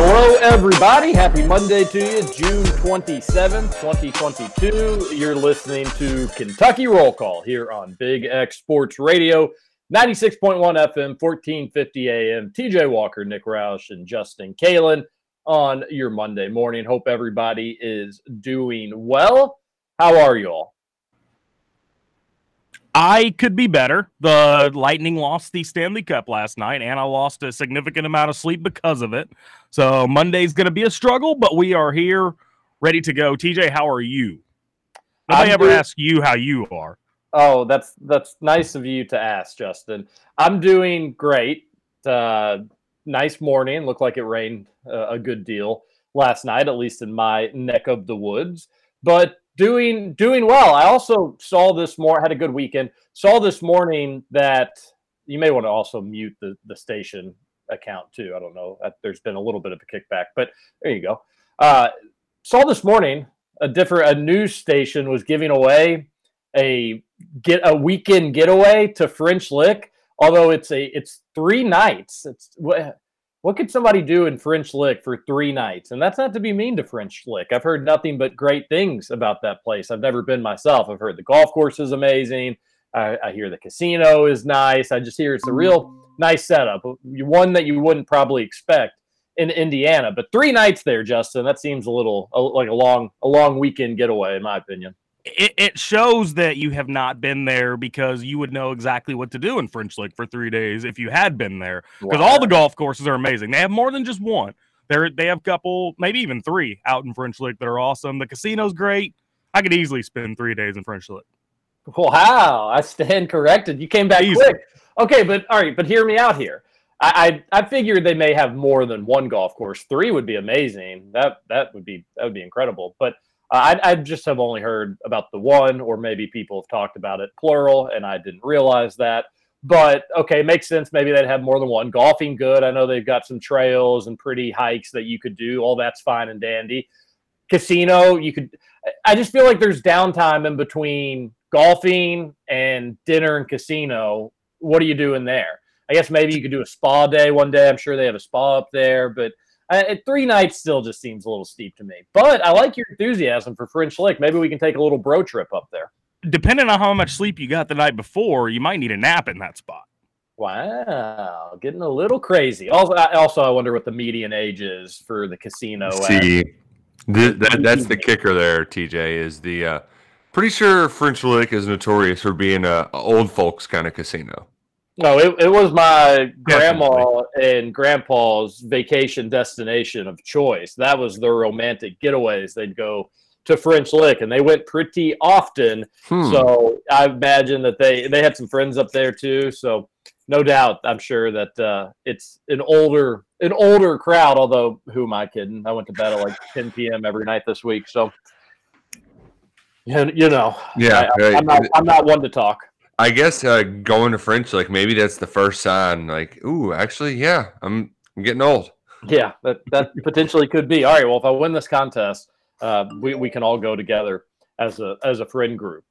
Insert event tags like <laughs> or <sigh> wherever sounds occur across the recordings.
Hello, everybody. Happy Monday to you, June 27th, 2022. You're listening to Kentucky Roll Call here on Big X Sports Radio, 96.1 FM, 1450 AM. TJ Walker, Nick Roush, and Justin Kalen on your Monday morning. Hope everybody is doing well. How are you all? I could be better. The Lightning lost the Stanley Cup last night, and I lost a significant amount of sleep because of it. So Monday's going to be a struggle, but we are here, ready to go. TJ, how are you? Nobody I'm ever asked you how you are. Oh, that's that's nice of you to ask, Justin. I'm doing great. Uh, nice morning. Looked like it rained uh, a good deal last night, at least in my neck of the woods. But doing doing well. I also saw this more had a good weekend. Saw this morning that you may want to also mute the the station account too. I don't know. There's been a little bit of a kickback, but there you go. Uh, saw this morning a different a news station was giving away a get a weekend getaway to French Lick. Although it's a it's three nights. It's what what could somebody do in French Lick for three nights? And that's not to be mean to French Lick. I've heard nothing but great things about that place. I've never been myself. I've heard the golf course is amazing. I, I hear the casino is nice. I just hear it's a real nice setup. One that you wouldn't probably expect in Indiana. But three nights there, Justin, that seems a little a, like a long a long weekend getaway, in my opinion. It, it shows that you have not been there because you would know exactly what to do in French Lick for three days if you had been there. Because all the golf courses are amazing. They have more than just one. They're, they have a couple, maybe even three out in French Lick that are awesome. The casino's great. I could easily spend three days in French Lick. Wow, I stand corrected. You came back Easy. quick. Okay, but all right, but hear me out here. I, I I figured they may have more than one golf course. Three would be amazing. That that would be that would be incredible. But uh, I I just have only heard about the one, or maybe people have talked about it plural, and I didn't realize that. But okay, makes sense. Maybe they'd have more than one. Golfing, good. I know they've got some trails and pretty hikes that you could do. All that's fine and dandy. Casino, you could. I just feel like there's downtime in between golfing and dinner and casino. What are you doing there? I guess maybe you could do a spa day one day. I'm sure they have a spa up there, but uh, three nights still just seems a little steep to me. But I like your enthusiasm for French Lick. Maybe we can take a little bro trip up there. Depending on how much sleep you got the night before, you might need a nap in that spot. Wow, getting a little crazy. Also, I, also I wonder what the median age is for the casino. at- See, th- that, that's the kicker there, TJ, is the uh, pretty sure French Lick is notorious for being a, a old folks kind of casino. No, it, it was my grandma and grandpa's vacation destination of choice. That was their romantic getaways. They'd go to French Lick, and they went pretty often. Hmm. So I imagine that they they had some friends up there too. So no doubt, I'm sure that uh, it's an older an older crowd. Although who am I kidding? I went to bed at like 10 p.m. every night this week. So you you know, Yeah, I, I'm not I'm not one to talk. I guess uh, going to French, like maybe that's the first sign. Like, ooh, actually, yeah, I'm, I'm getting old. Yeah, that, that <laughs> potentially could be. All right, well, if I win this contest, uh, we, we can all go together as a as a friend group.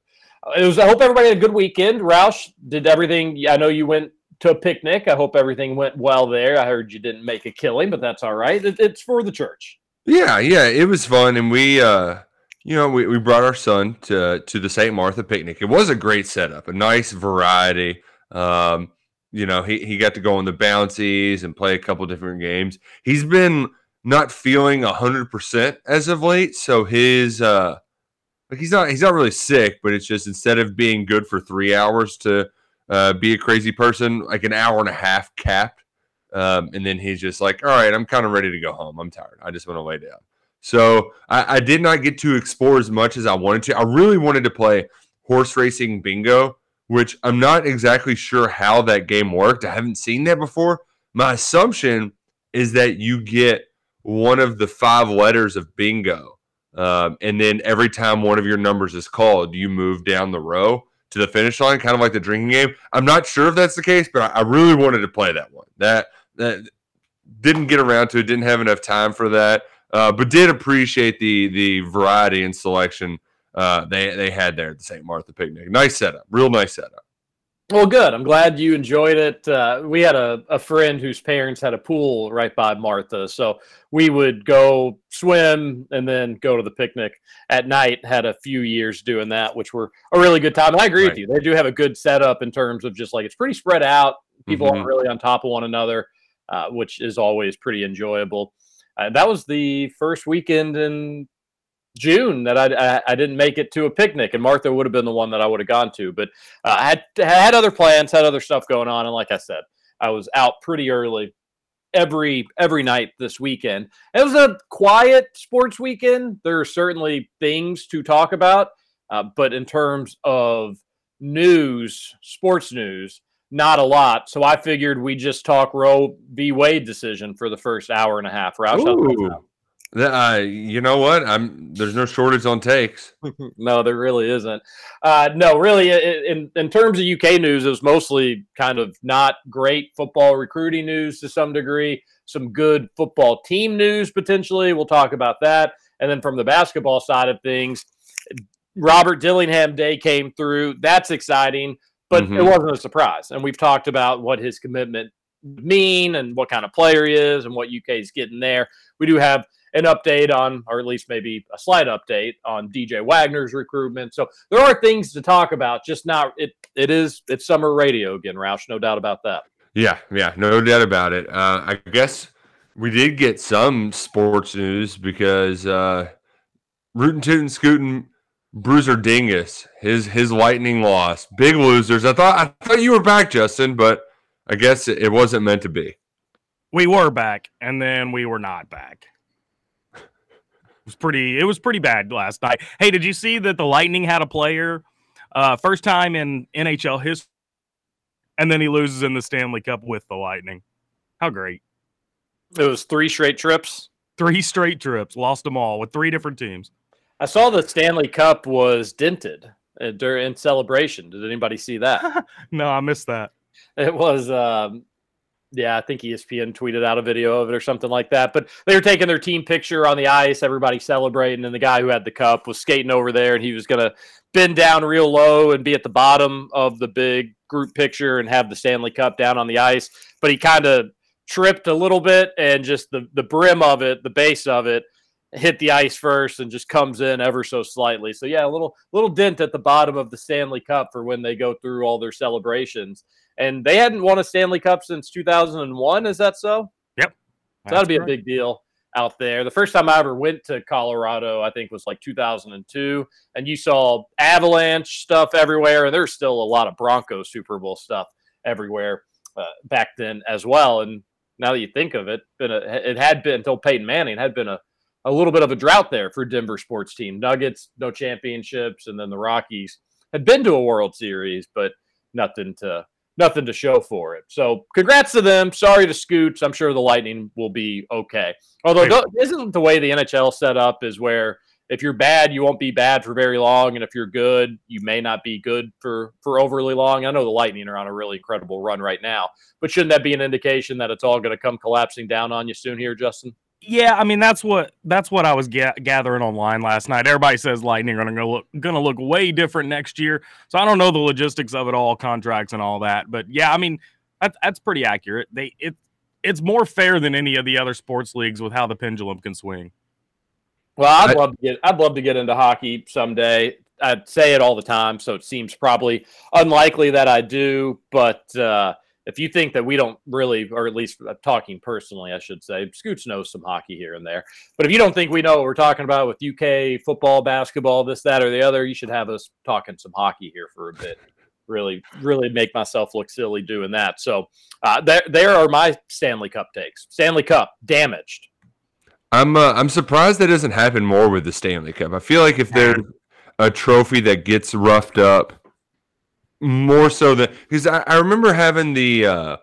It was. I hope everybody had a good weekend. Roush did everything. I know you went to a picnic. I hope everything went well there. I heard you didn't make a killing, but that's all right. It, it's for the church. Yeah, yeah, it was fun, and we, uh, you know, we, we brought our son to to the St. Martha picnic. It was a great setup, a nice variety. Um, you know, he he got to go on the bouncies and play a couple different games. He's been not feeling hundred percent as of late, so his uh, like he's not he's not really sick, but it's just instead of being good for three hours to uh, be a crazy person, like an hour and a half capped. Um, and then he's just like, all right, I'm kind of ready to go home. I'm tired. I just want to lay down. So I, I, did not get to explore as much as I wanted to. I really wanted to play horse racing bingo, which I'm not exactly sure how that game worked. I haven't seen that before. My assumption is that you get one of the five letters of bingo. Um, and then every time one of your numbers is called, you move down the row to the finish line, kind of like the drinking game. I'm not sure if that's the case, but I, I really wanted to play that one. That that didn't get around to it. Didn't have enough time for that, uh, but did appreciate the the variety and selection uh, they they had there at the St. Martha picnic. Nice setup, real nice setup. Well, good. I'm glad you enjoyed it. Uh, we had a, a friend whose parents had a pool right by Martha. So we would go swim and then go to the picnic at night. Had a few years doing that, which were a really good time. And I agree right. with you. They do have a good setup in terms of just like it's pretty spread out. People mm-hmm. aren't really on top of one another, uh, which is always pretty enjoyable. Uh, that was the first weekend in June that I, I, I didn't make it to a picnic, and Martha would have been the one that I would have gone to. But uh, I had had other plans, had other stuff going on, and like I said, I was out pretty early every every night this weekend. It was a quiet sports weekend. There are certainly things to talk about, uh, but in terms of news, sports news, not a lot. So I figured we just talk Roe v. Wade decision for the first hour and a half. Roush, uh, you know what? I'm there's no shortage on takes. <laughs> no, there really isn't. Uh, no, really, in in terms of UK news, it was mostly kind of not great football recruiting news to some degree. Some good football team news potentially. We'll talk about that. And then from the basketball side of things, Robert Dillingham Day came through. That's exciting, but mm-hmm. it wasn't a surprise. And we've talked about what his commitment mean and what kind of player he is and what UK is getting there. We do have an update on, or at least maybe a slight update on DJ Wagner's recruitment. So there are things to talk about, just not it. It is it's summer radio again, Roush. No doubt about that. Yeah, yeah, no doubt about it. Uh, I guess we did get some sports news because uh, rootin' tootin' scootin' Bruiser Dingus, his his lightning loss, big losers. I thought I thought you were back, Justin, but I guess it, it wasn't meant to be. We were back, and then we were not back It was pretty it was pretty bad last night. Hey, did you see that the Lightning had a player uh first time in NHL history and then he loses in the Stanley Cup with the Lightning. How great. It was three straight trips. Three straight trips, lost them all with three different teams. I saw the Stanley Cup was dented uh, during celebration. Did anybody see that? <laughs> no, I missed that. It was um, yeah, I think ESPN tweeted out a video of it or something like that. But they were taking their team picture on the ice, everybody celebrating, and the guy who had the cup was skating over there, and he was going to bend down real low and be at the bottom of the big group picture and have the Stanley Cup down on the ice. But he kind of tripped a little bit, and just the the brim of it, the base of it, hit the ice first and just comes in ever so slightly. So yeah, a little little dent at the bottom of the Stanley Cup for when they go through all their celebrations. And they hadn't won a Stanley Cup since 2001. Is that so? Yep. So that'd be a big deal out there. The first time I ever went to Colorado, I think was like 2002, and you saw Avalanche stuff everywhere, and there's still a lot of Broncos Super Bowl stuff everywhere uh, back then as well. And now that you think of it, been a, it had been until Peyton Manning had been a a little bit of a drought there for Denver sports team. Nuggets, no championships, and then the Rockies had been to a World Series, but nothing to nothing to show for it. So congrats to them. Sorry to Scoots. I'm sure the Lightning will be okay. Although isn't the way the NHL set up is where if you're bad, you won't be bad for very long, and if you're good, you may not be good for for overly long. I know the Lightning are on a really incredible run right now, but shouldn't that be an indication that it's all going to come collapsing down on you soon here, Justin? Yeah, I mean that's what that's what I was ga- gathering online last night. Everybody says Lightning are going to look going to look way different next year. So I don't know the logistics of it all, contracts and all that. But yeah, I mean that's that's pretty accurate. They it it's more fair than any of the other sports leagues with how the pendulum can swing. Well, I'd love to get I'd love to get into hockey someday. I say it all the time, so it seems probably unlikely that I do. But uh, if you think that we don't really, or at least uh, talking personally, I should say, Scoots knows some hockey here and there. But if you don't think we know what we're talking about with UK football, basketball, this, that, or the other, you should have us talking some hockey here for a bit. Really, really make myself look silly doing that. So uh, there, there are my Stanley Cup takes. Stanley Cup damaged. I'm uh, I'm surprised that doesn't happen more with the Stanley Cup. I feel like if there's a trophy that gets roughed up more so than because I, I remember having the uh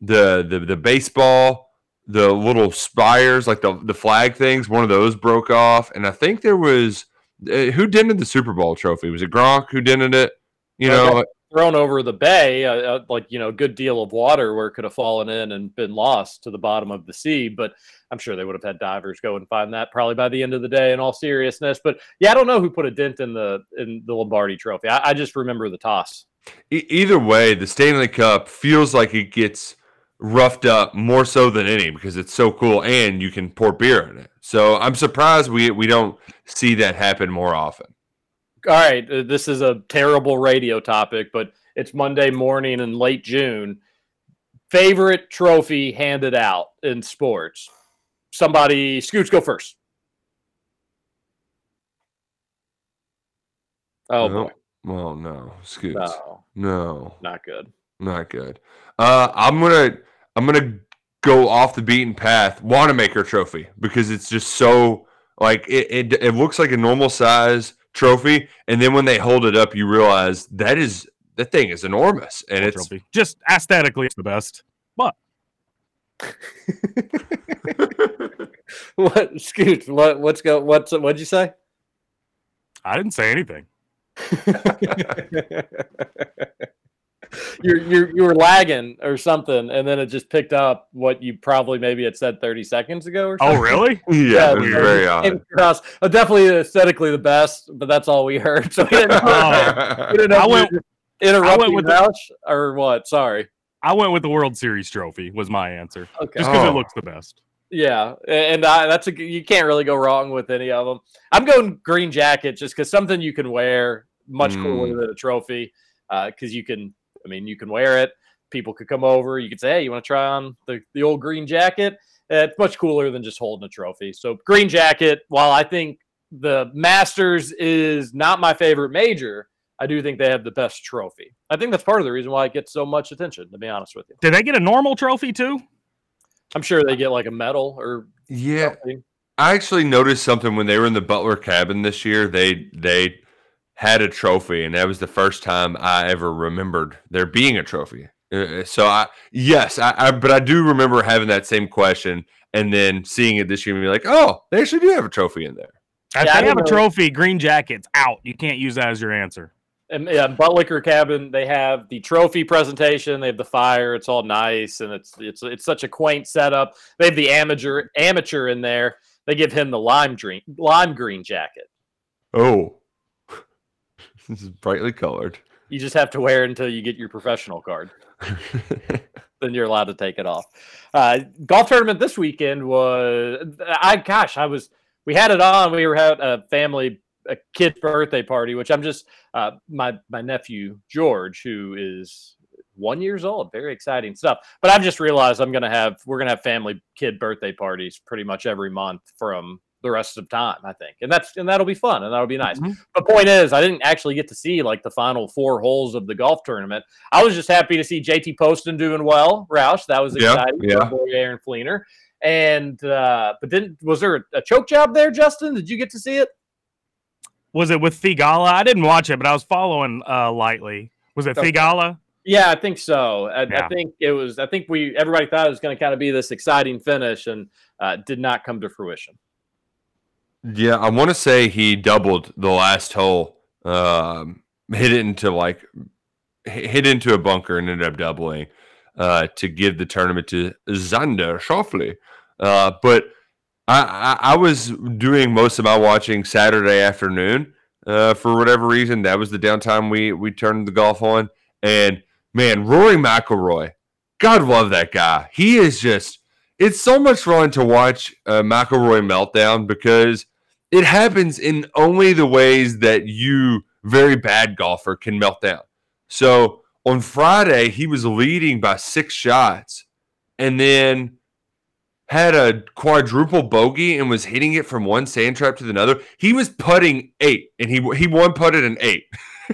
the the the baseball the little spires like the the flag things one of those broke off and i think there was uh, who dented the super bowl trophy was it gronk who dented it you know thrown over the bay, uh, uh, like you know, a good deal of water where it could have fallen in and been lost to the bottom of the sea. But I'm sure they would have had divers go and find that probably by the end of the day. In all seriousness, but yeah, I don't know who put a dent in the in the Lombardi Trophy. I, I just remember the toss. E- either way, the Stanley Cup feels like it gets roughed up more so than any because it's so cool and you can pour beer in it. So I'm surprised we we don't see that happen more often. All right, uh, this is a terrible radio topic, but it's Monday morning in late June. Favorite trophy handed out in sports. Somebody, Scoots, go first. Oh No. boy, Well, no, Scoots. no, No, not good. not good. Uh, I'm gonna I'm gonna go off the beaten path. Wanamaker Trophy because it's just so like it, it. It looks like a normal size trophy, and then when they hold it up, you realize that is that thing is enormous, and it's Trophy. Just aesthetically, it's the best. But <laughs> What, Scoots? What, what's go? What's what'd you say? I didn't say anything. <laughs> you're, you're you were lagging or something, and then it just picked up what you probably maybe had said 30 seconds ago or something. Oh, really? <laughs> yeah, it was so very odd. came across- uh, definitely aesthetically the best, but that's all we heard. So we didn't <laughs> know, Oh. we didn't know I if you went- were interrupting with the- Roush or what. Sorry. I went with the World Series trophy. Was my answer. Okay. Just because Oh. it looks the best. Yeah, and I, that's a you can't really go wrong with any of them. I'm going green jacket just because something you can wear much cooler Mm. than a trophy because you can. I mean, you can wear it. People could come over. You could say, "Hey, you want to try on the the old green jacket?" Uh, It's much cooler than just holding a trophy. So green jacket. While I think the Masters is not my favorite major, I do think they have the best trophy. I think that's part of the reason why it gets so much attention. To be honest with you, Did they get a normal trophy too? I'm sure they get like a medal or yeah, something. I actually noticed something when they were in the Butler cabin this year. They they had a trophy, and that was the first time I ever remembered there being a trophy. Uh, So I yes, I, I but I do remember having that same question, and then seeing it this year and be like, oh, they actually do have a trophy in there. If Yeah, I have a trophy, green jackets out. You can't use that as your answer. And yeah, Butler Cabin, they have the trophy presentation, they have the fire, it's all nice, and it's it's it's such a quaint setup. They have the amateur amateur in there. They give him the lime green lime green jacket. Oh, <laughs> this is brightly colored. You just have to wear it until you get your professional card. <laughs> then you're allowed to take it off. Uh, golf tournament this weekend was I gosh, I was we had it on. We were had a family a kid's birthday party, which I'm just uh, my my nephew George, who is one years old. Very exciting stuff. But I've just realized I'm gonna have we're gonna have family kid birthday parties pretty much every month from the rest of time, I think. And that's and that'll be fun and that'll be nice. Mhm. The point is I didn't actually get to see like the final four holes of the golf tournament. I was just happy to see JT Poston doing well, Roush. That was exciting. for yeah. our boy Aaron Fleener. And uh but then was there a choke job there, Justin? Did you get to see it? Was it with Theegala? I didn't watch it, but I was following uh, lightly. Was it Okay. Theegala? Yeah, I think so. I, I think it was. I think we everybody thought it was going to kind of be this exciting finish, and uh, did not come to fruition. Yeah, I want to say he doubled the last hole. Um, hit it into like hit hit into a bunker and ended up doubling uh, to give the tournament to Xander Schauffele. Uh, but I, I, was doing most of my watching Saturday afternoon. Uh, for whatever reason, that was the downtime we we turned the golf on. And man, Rory McIlroy, God love that guy. He is just. It's so much fun to watch uh, McIlroy meltdown because it happens in only the ways that you, very bad golfer, can melt down. So on Friday, he was leading by six shots, and then had a quadruple bogey and was hitting it from one sand trap to another. He was putting eight, and he he one putted an eight.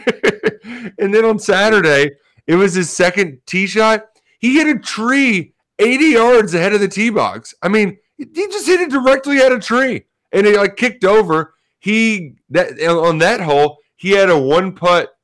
<laughs> and then on Saturday, it was his second tee shot. He hit a tree 80 yards ahead of the tee box. I mean, he just hit it directly at a tree, and it like kicked over. He that on that hole, he had a one putt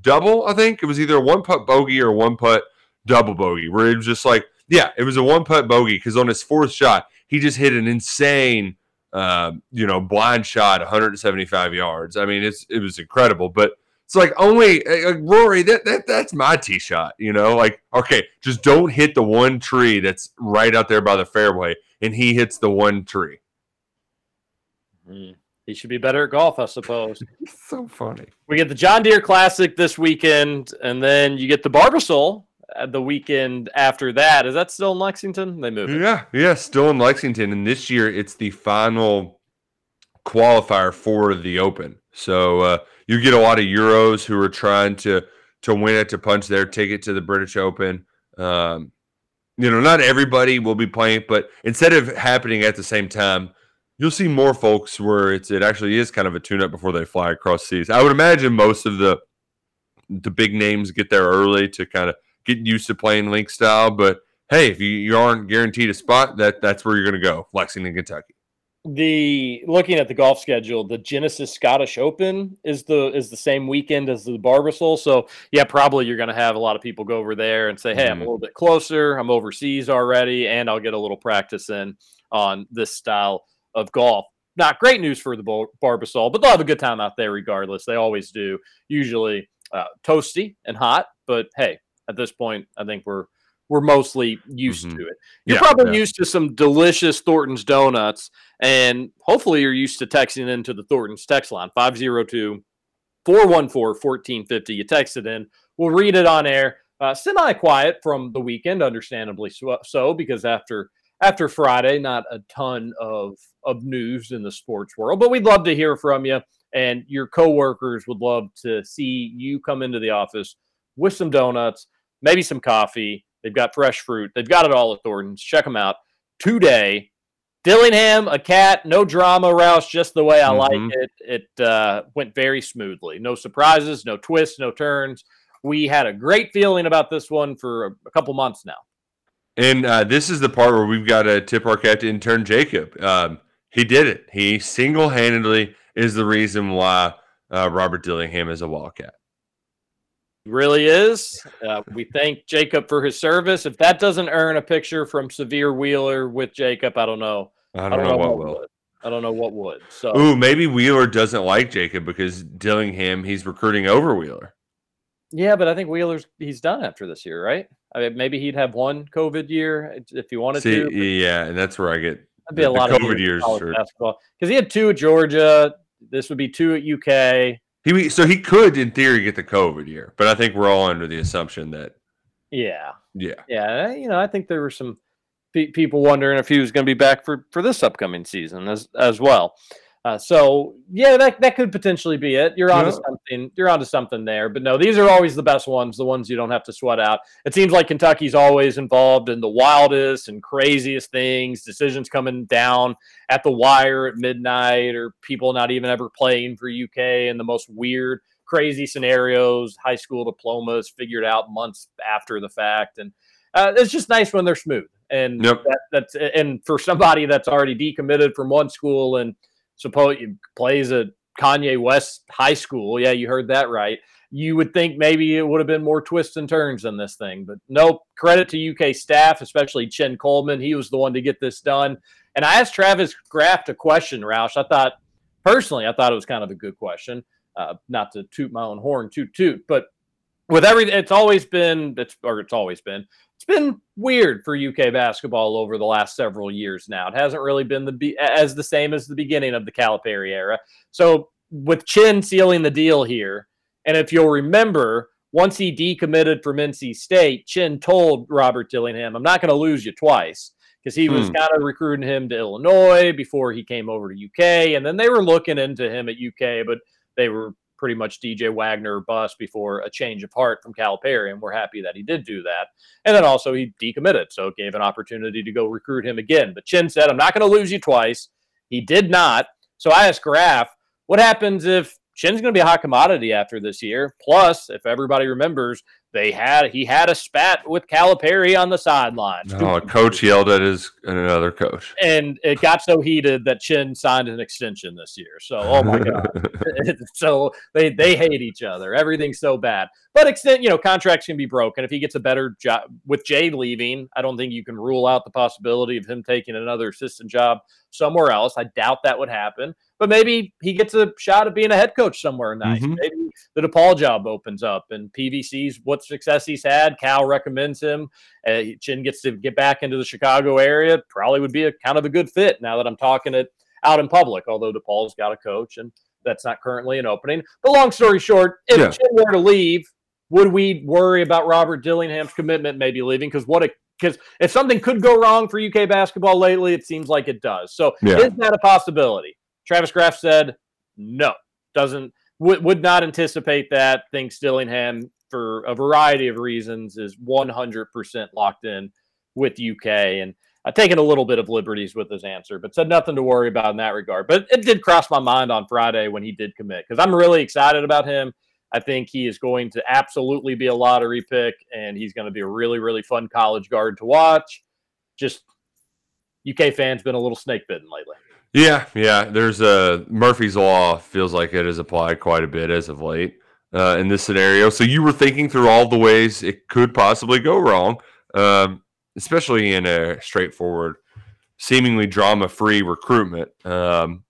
double. I think it was either a one putt bogey or one putt double bogey, where it was just like yeah, it was a one putt bogey because on his fourth shot, he just hit an insane, uh, you know, blind shot, 175 yards. I mean, it's it was incredible, but it's like only uh, Rory. That, that that's my tee shot. You know, like okay, just don't hit the one tree that's right out there by the fairway, and he hits the one tree. Mm. He should be better at golf, I suppose. <laughs> so funny. We get the John Deere Classic this weekend, and then you get the Barbasol the weekend after that. Is that still in Lexington? They moved. Yeah, yeah, still in Lexington, and this year it's the final qualifier for the Open. So uh, you get a lot of Euros who are trying to to win it to punch their ticket to the British Open. Um, you know, not everybody will be playing, but instead of happening at the same time, you'll see more folks where it's it actually is kind of a tune up before they fly across seas. I would imagine most of the the big names get there early to kind of getting used to playing link style. But hey, if you, you aren't guaranteed a spot, that that's where you're going to go, Lexington, Kentucky. The looking at the golf schedule, the Genesis Scottish Open is the is the same weekend as the Barbasol. So yeah, probably you're going to have a lot of people go over there and say, "Hey, mm-hmm. I'm a little bit closer. I'm overseas already, and I'll get a little practice in on this style of golf." Not great news for the Barbasol, but they'll have a good time out there regardless. They always do. Usually uh, toasty and hot, but hey, at this point, I think we're we're mostly used mm-hmm. to it. You're yeah, probably yeah. used to some delicious Thornton's donuts, and hopefully you're used to texting into the Thornton's text line 502 414 1450. You text it in, we'll read it on air. Uh, Semi quiet from the weekend, understandably so, because after after Friday, not a ton of of news in the sports world, but we'd love to hear from you. And your coworkers would love to see you come into the office with some donuts maybe some coffee. They've got fresh fruit. They've got it all at Thornton's. Check them out today. Dillingham, a cat, no drama, Roush, just the way I mm-hmm. like it. It uh, went very smoothly. No surprises, no twists, no turns. We had a great feeling about this one for a, a couple months now. And uh, this is the part where we've got to tip our cap to intern Jacob. Um, he did it. He single handedly is the reason why uh, Robert Dillingham is a Wildcat really is. <laughs> Uh, we thank Jacob for his service. If that doesn't earn a picture from Sahvir Wheeler with Jacob, I don't know. I don't, I don't know, know, what, what will. Would. I don't know what would. So, ooh, maybe Wheeler doesn't like Jacob because Dillingham he's recruiting over Wheeler. Yeah, but I think Wheeler's he's done after this year, right? I mean, maybe he'd have one COVID year if he wanted See, to. Yeah, and that's where I get. That'd be the, a lot of COVID years, basketball because he had two at Georgia. This would be two at UK. He so he could, in theory, get the COVID year, but I think we're all under the assumption that. Yeah. Yeah. Yeah. Uh, you know, I think there were some pe- people wondering if he was going to be back for for this upcoming season as as well. Uh, so yeah, that that could potentially be it. You're onto yeah. something. You're onto something there. But no, these are always the best ones. The ones you don't have to sweat out. It seems like Kentucky's always involved in the wildest and craziest things. Decisions coming down at the wire at midnight, or people not even ever playing for UK, and the most weird, crazy scenarios. High school diplomas figured out months after the fact, and uh, it's just nice when they're smooth. And yep. that, that's and for somebody that's already decommitted from one school and suppose you plays at Kanye West High School. Yeah, you heard that right. You would think maybe it would have been more twists and turns in this thing, but nope. Credit to UK staff, especially Chin Coleman. He was the one to get this done. And I asked Travis Graf a question, Roush. I thought, personally, I thought it was kind of a good question. Uh, not to toot my own horn, toot toot, but with everything, it's always been it's or it's always been it's been weird for UK basketball over the last several years now. It hasn't really been the as the same as the beginning of the Calipari era. So with Chin sealing the deal here, and if you'll remember, once he decommitted from NC State, Chin told Robert Dillingham, "I'm not going to lose you twice." Because he was Hmm. kind of recruiting him to Illinois before he came over to UK, and then they were looking into him at UK, but they were pretty much DJ Wagner bust before a change of heart from Calipari, and we're happy that he did do that. And then also he decommitted, so it gave an opportunity to go recruit him again. But Chin said, "I'm not going to lose you twice." He did not. So I asked Graf, "What happens if Chin's going to be a hot commodity after this year? Plus, if everybody remembers, they had he had a spat with Calipari on the sidelines." Oh, a coach yelled at his another coach. and it got so heated that Chin signed an extension this year. So, oh my god, <laughs> <laughs> so they they hate each other. Everything's so bad. But extent, you know, contracts can be broken. If he gets a better job with Jai leaving, I don't think you can rule out the possibility of him taking another assistant job somewhere else. I doubt that would happen. But maybe he gets a shot at being a head coach somewhere nice. Mhm. Maybe the DePaul job opens up and PVC's what success he's had. Cal recommends him. Uh, Chin gets to get back into the Chicago area. Probably would be a kind of a good fit now that I'm talking it out in public. Although DePaul's got a coach and that's not currently an opening. But long story short, if Yeah. Chin were to leave, would we worry about Robert Dillingham's commitment maybe leaving? Because what a because if something could go wrong for UK basketball lately, it seems like it does. So Yeah. is that a possibility? Travis Graf said no, doesn't would, would not anticipate that. Thinks Dillingham for a variety of reasons is 100% locked in with UK and I've taken a little bit of liberties with his answer, but said nothing to worry about in that regard. But it did cross my mind on Friday when he did commit because I'm really excited about him. I think he is going to absolutely be a lottery pick, and he's going to be a really, really fun college guard to watch. Just UK fans been a little snake bitten lately. Yeah, yeah. There's a Murphy's law feels like it has applied quite a bit as of late uh, in this scenario. So you were thinking through all the ways it could possibly go wrong, um, especially in a straightforward, seemingly drama-free recruitment. Um,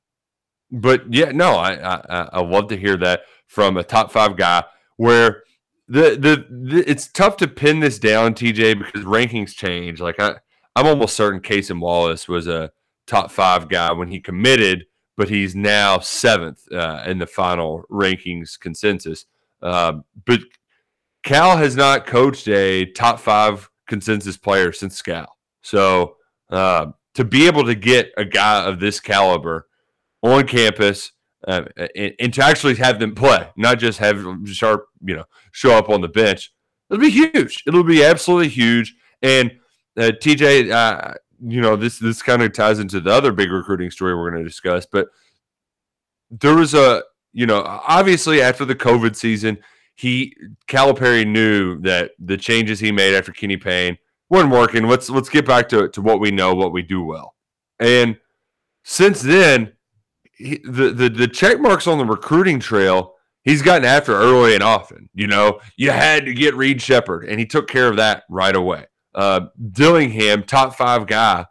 but yeah, no, I, I I- love to hear that from a top five guy. Where the, the the it's tough to pin this down, TJ, because rankings change. Like I, I'm almost certain Cason Wallace was a top five guy when he committed, but he's now seventh uh, in the final rankings consensus. Uh, but Cal has not coached a top five consensus player since Cal. So uh, to be able to get a guy of this caliber on campus uh, and, and to actually have them play, not just have Sharpe, you know, show up on the bench, it'll be huge. It'll be absolutely huge. And uh, TJ, uh, you know, this this kind of ties into the other big recruiting story we're going to discuss. But there was a, you know, obviously after the COVID season, he Calipari knew that the changes he made after Kenny Payne weren't working. Let's let's get back to to what we know, what we do well. And since then, he, the the the check marks on the recruiting trail he's gotten after early and often. You know, you had to get Reed Sheppard, and he took care of that right away. Uh, Dillingham, top five guy,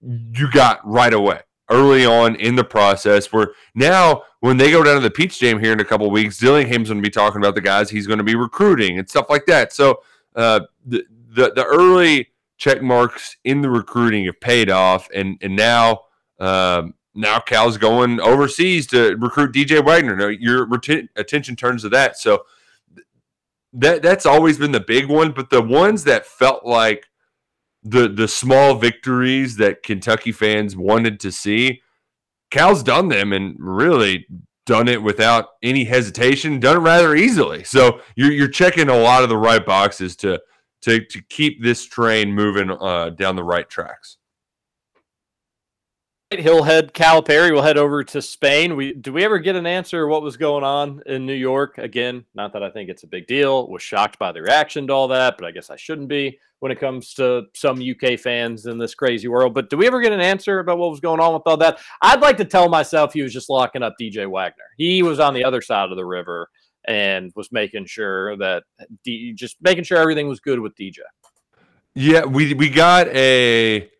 you got right away early on in the process. Where now, when they go down to the Peach Jam here in a couple weeks, Dillingham's going to be talking about the guys he's going to be recruiting and stuff like that. So uh, the, the the early check marks in the recruiting have paid off, and and now. Um, now Cal's going overseas to recruit DJ Wagner. Now your reten- attention turns to that. So that that's always been the big one. But the ones that felt like the the small victories that Kentucky fans wanted to see, Cal's done them and really done it without any hesitation, done it rather easily. So you're you're checking a lot of the right boxes to to to keep this train moving uh, down the right tracks. He'll head Calipari. We'll head over to Spain. We do we ever get an answer what was going on in New York? Again, not that I think it's a big deal. Was shocked by the reaction to all that, but I guess I shouldn't be when it comes to some UK fans in this crazy world. But do we ever get an answer about what was going on with all that? I'd like to tell myself he was just locking up DJ Wagner. He was on the other side of the river and was making sure that D, just making sure everything was good with DJ. Yeah, we we got a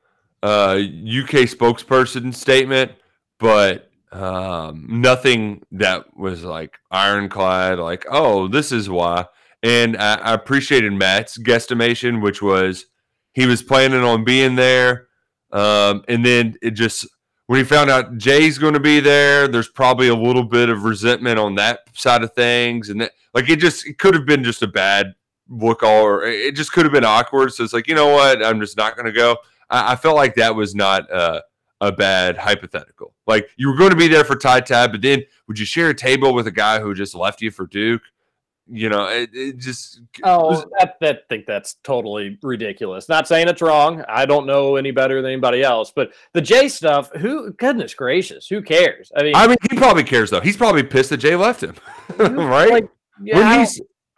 uh, UK spokesperson statement, but um, nothing that was like ironclad. Like, oh, this is why. And I, I appreciated Matt's guesstimation, which was he was planning on being there. Um, and then it just when he found out Jai's going to be there, there's probably a little bit of resentment on that side of things, and that, like it just it could have been just a bad look all, or it just could have been awkward. So it's like you know what, I'm just not going to go. I, I, felt like that was not uh, a bad hypothetical. Like you were going to be there for Ty Tab, but then would you share a table with a guy who just left you for Duke? you know, it, it just. Oh, was, that, that think that's totally ridiculous. Not saying it's wrong. I don't know any better than anybody else, but the Jai stuff. Who? Goodness gracious, who cares? I mean, I mean, he probably cares though. He's probably pissed that Jai left him, <laughs> right? Like, yeah,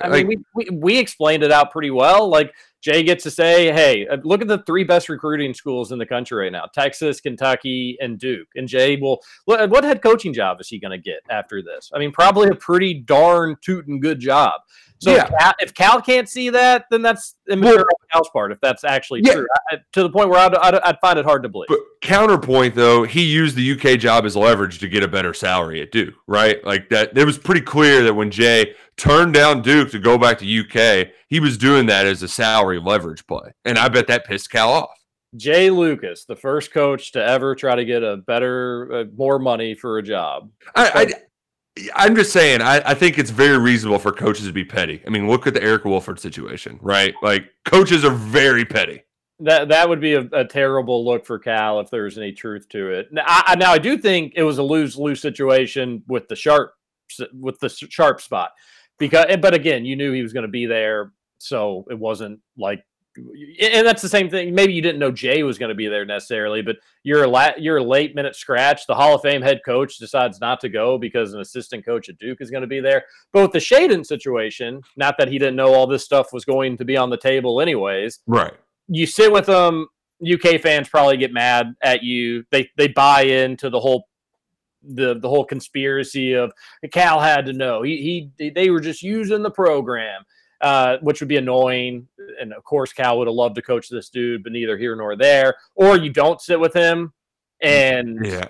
I like, mean, we, we we explained it out pretty well. Like Jai gets to say, hey, uh, look at the three best recruiting schools in the country right now Texas, Kentucky, and Duke. And Jai will, what head coaching job is he going to get after this? I mean, probably a pretty darn tootin' good job. So yeah. if, Cal, if, Cal, can't see that, then that's immature well, on Cal's part. If that's actually yeah. true, I, to the point where I'd, I'd, I'd, find it hard to believe. But counterpoint though, he used the UK job as leverage to get a better salary at Duke, right? Like that. It was pretty clear that when Jai turned down Duke to go back to UK, he was doing that as a salary leverage play, and I bet that pissed Cal off. Jai Lucas, the first coach to ever try to get a better, uh, more money for a job. I, I'm just saying, I, I, think it's very reasonable for coaches to be petty. I mean, look at the Eric Wolford situation, right? Like coaches are very petty. That that would be a, a terrible look for Cal if there's any truth to it. Now I, now, I do think it was a lose lose situation with the Sharpe with the Sharpe spot because, but again, you knew he was going to be there, so it wasn't like and that's the same thing. Maybe you didn't know Jai was going to be there necessarily, but you're a la- you're a late minute scratch. The Hall of Fame head coach decides not to go because an assistant coach at Duke is going to be there. But with the Shaedon situation, not that he didn't know all this stuff was going to be on the table anyways. Right. You sit with them. UK fans probably get mad at you. They they buy into the whole the the whole conspiracy of Cal had to know. He he they were just using the program uh, which would be annoying. And of course, Cal would have loved to coach this dude, but neither here nor there. Or you don't sit with him, and yeah,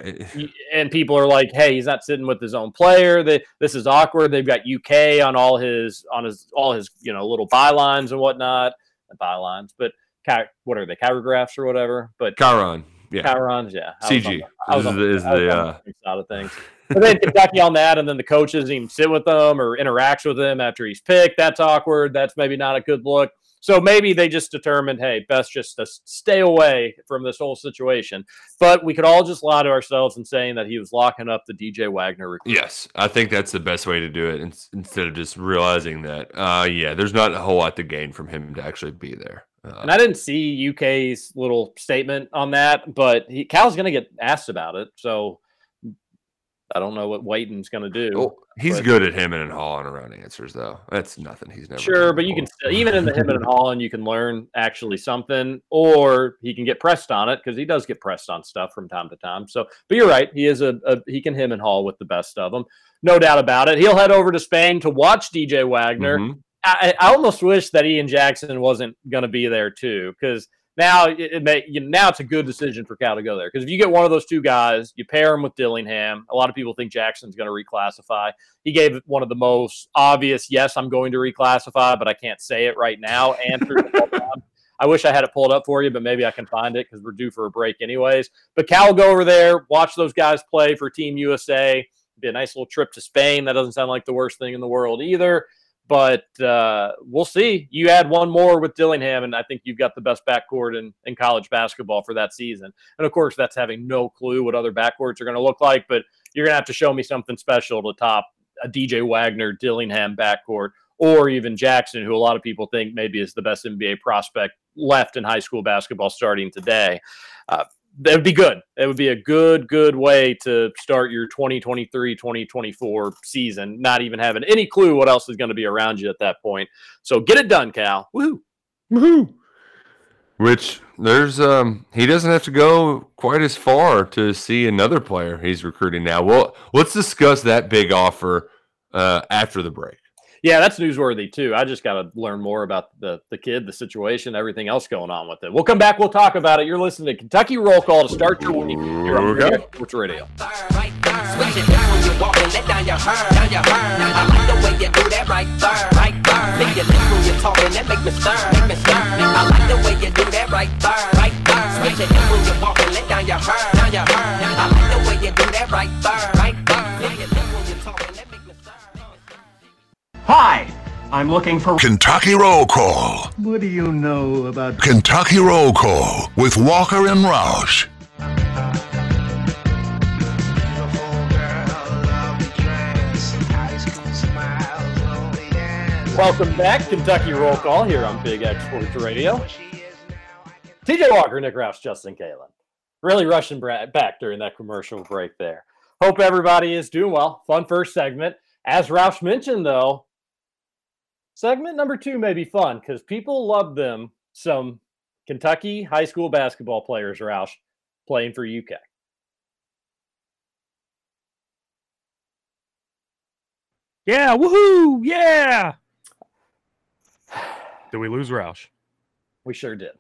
and people are like, "Hey, he's not sitting with his own player. They, this is awkward." They've got UK on all his on his all his you know little bylines and whatnot, bylines, but what are they, chirographs or whatever? But Chiron, yeah, Chirons, yeah, CG. I on, the, is the uh... side of things <laughs> but then Kentucky on that, and then the coach doesn't even sit with them or interacts with them after he's picked. That's awkward. That's maybe not a good look. So maybe they just determined, hey, best just to stay away from this whole situation. But we could all just lie to ourselves and saying that he was locking up the DJ Wagner recruit. Yes, I think that's the best way to do it instead of just realizing that, uh, yeah, there's not a whole lot to gain from him to actually be there. Uh, and I didn't see UK's little statement on that, but he, Cal's going to get asked about it. So I don't know what Waiton's going to do. Well, he's but, good at him and hauling around answers, though. That's nothing. He's never sure, but you can still, even in the him and hauling, you can learn actually something, or he can get pressed on it because he does get pressed on stuff from time to time. So, but you're right, he is a, a he can him and haul with the best of them, no doubt about it. He'll head over to Spain to watch DJ Wagner. Mm-hmm. I, I almost wish that Ian Jackson wasn't going to be there too, because now it, may you now it's a good decision for Cal to go there because if you get one of those two guys, you pair him with Dillingham. A lot of people think Jackson's going to reclassify. He gave one of the most obvious, "Yes, I'm going to reclassify, but I can't say it right now." Answer. I wish I had it pulled up for you, but maybe I can find it because we're due for a break anyways. But Cal will go over there, watch those guys play for Team USA. Be a nice little trip to Spain. That doesn't sound like the worst thing in the world either but uh, we'll see. You add one more with Dillingham, and I think you've got the best backcourt in, in college basketball for that season. And of course, that's having no clue what other backcourts are going to look like, but you're going to have to show me something special to top a DJ Wagner, Dillingham backcourt, or even Jackson, who a lot of people think maybe is the best NBA prospect left in high school basketball starting today. Uh, that would be good. It would be a good, good way to start your 2023 2024 season, not even having any clue what else is going to be around you at that point. So get it done, Cal. Woohoo. Woohoo. Which there's um he doesn't have to go quite as far to see another player he's recruiting now. Well, let's discuss that big offer uh, after the break. Yeah, that's newsworthy too. I just got to learn more about the the kid, the situation, everything else going on with it. We'll come back. We'll talk about it. You're listening to Kentucky Roll Call to start your week. You're on okay. Sports Radio. Switch it down when you walk and let down your hair, down your hair. I like the way you do that right there, right there. Make you make me stir, make me stir. I like the way you do that right there, right there. Switch your hip when you walk and let down your hair, down your hair. I like the way you do that right there, right there. Swing your hip when you talk and that make me stir. Hi, I'm looking for Kentucky Roll Call. What do you know about Kentucky Roll Call with Walker and Roush. Welcome back, Kentucky Roll Call here on Big X Sports Radio. TJ Walker, Nick Roush, Justin Kalen. Really rushing bra- back during that commercial break there. Hope everybody is doing well. Fun first segment. As Roush mentioned, though, segment number two may be fun because people love them some Kentucky high school basketball players, Roush, playing for UK. Yeah, woohoo! Yeah. Did we lose Roush? We sure did.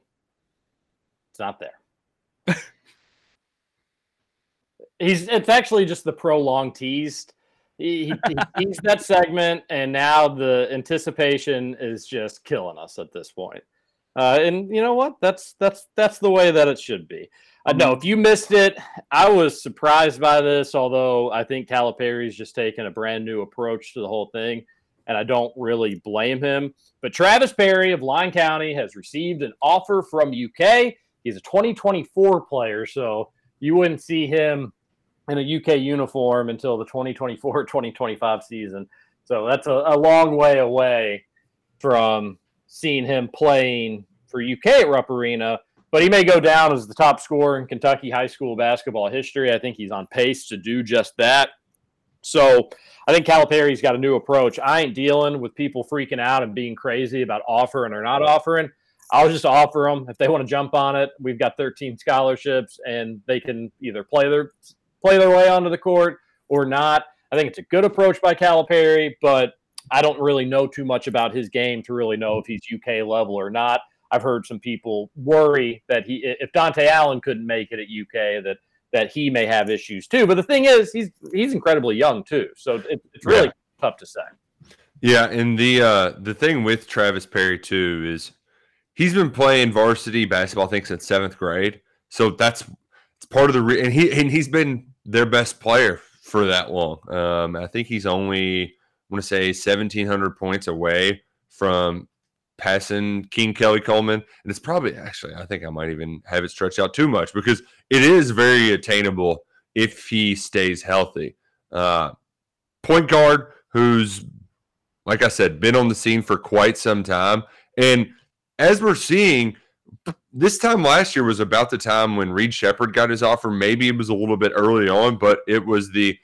It's not there. <laughs> He's it's actually just the prolonged teased. He, he, he that segment, and now the anticipation is just killing us at this point. Uh, and you know what? That's that's that's the way that it should be. Uh, know if you missed it, I was surprised by this. Although I think Calipari's just taken a brand new approach to the whole thing, and I don't really blame him. But Travis Perry of Lyon County has received an offer from UK. He's a 2024 player, so you wouldn't see him in a UK uniform until the 2024-2025 <laughs> season. So that's a, a long way away from seeing him playing for UK at Rupp Arena. But he may go down as the top scorer in Kentucky high school basketball history. I think he's on pace to do just that. So I think Calipari's got a new approach. I ain't dealing with people freaking out and being crazy about offering or not offering. I'll just offer them if they want to jump on it. We've got 13 scholarships, and they can either play their play their way onto the court or not. I think it's a good approach by Calipari, but I don't really know too much about his game to really know if he's UK level or not. I've heard some people worry that he, if Dontaie Allen couldn't make it at UK, that that he may have issues too. But the thing is, he's he's incredibly young too, so it, it's really Yeah. tough to say. Yeah, and the uh the thing with Travis Perry too is he's been playing varsity basketball I think since seventh grade. So that's it's part of the re- and he and he's been their best player for that long. Um, I think he's only I want to say seventeen hundred points away from passing King Kelly Coleman, and it's probably actually I think I might even have it stretched out too much because it is very attainable if he stays healthy. Uh, point guard who's like I said, been on the scene for quite some time. And as we're seeing, this time last year was about the time when Reed Sheppard got his offer. Maybe it was a little bit early on, but it was the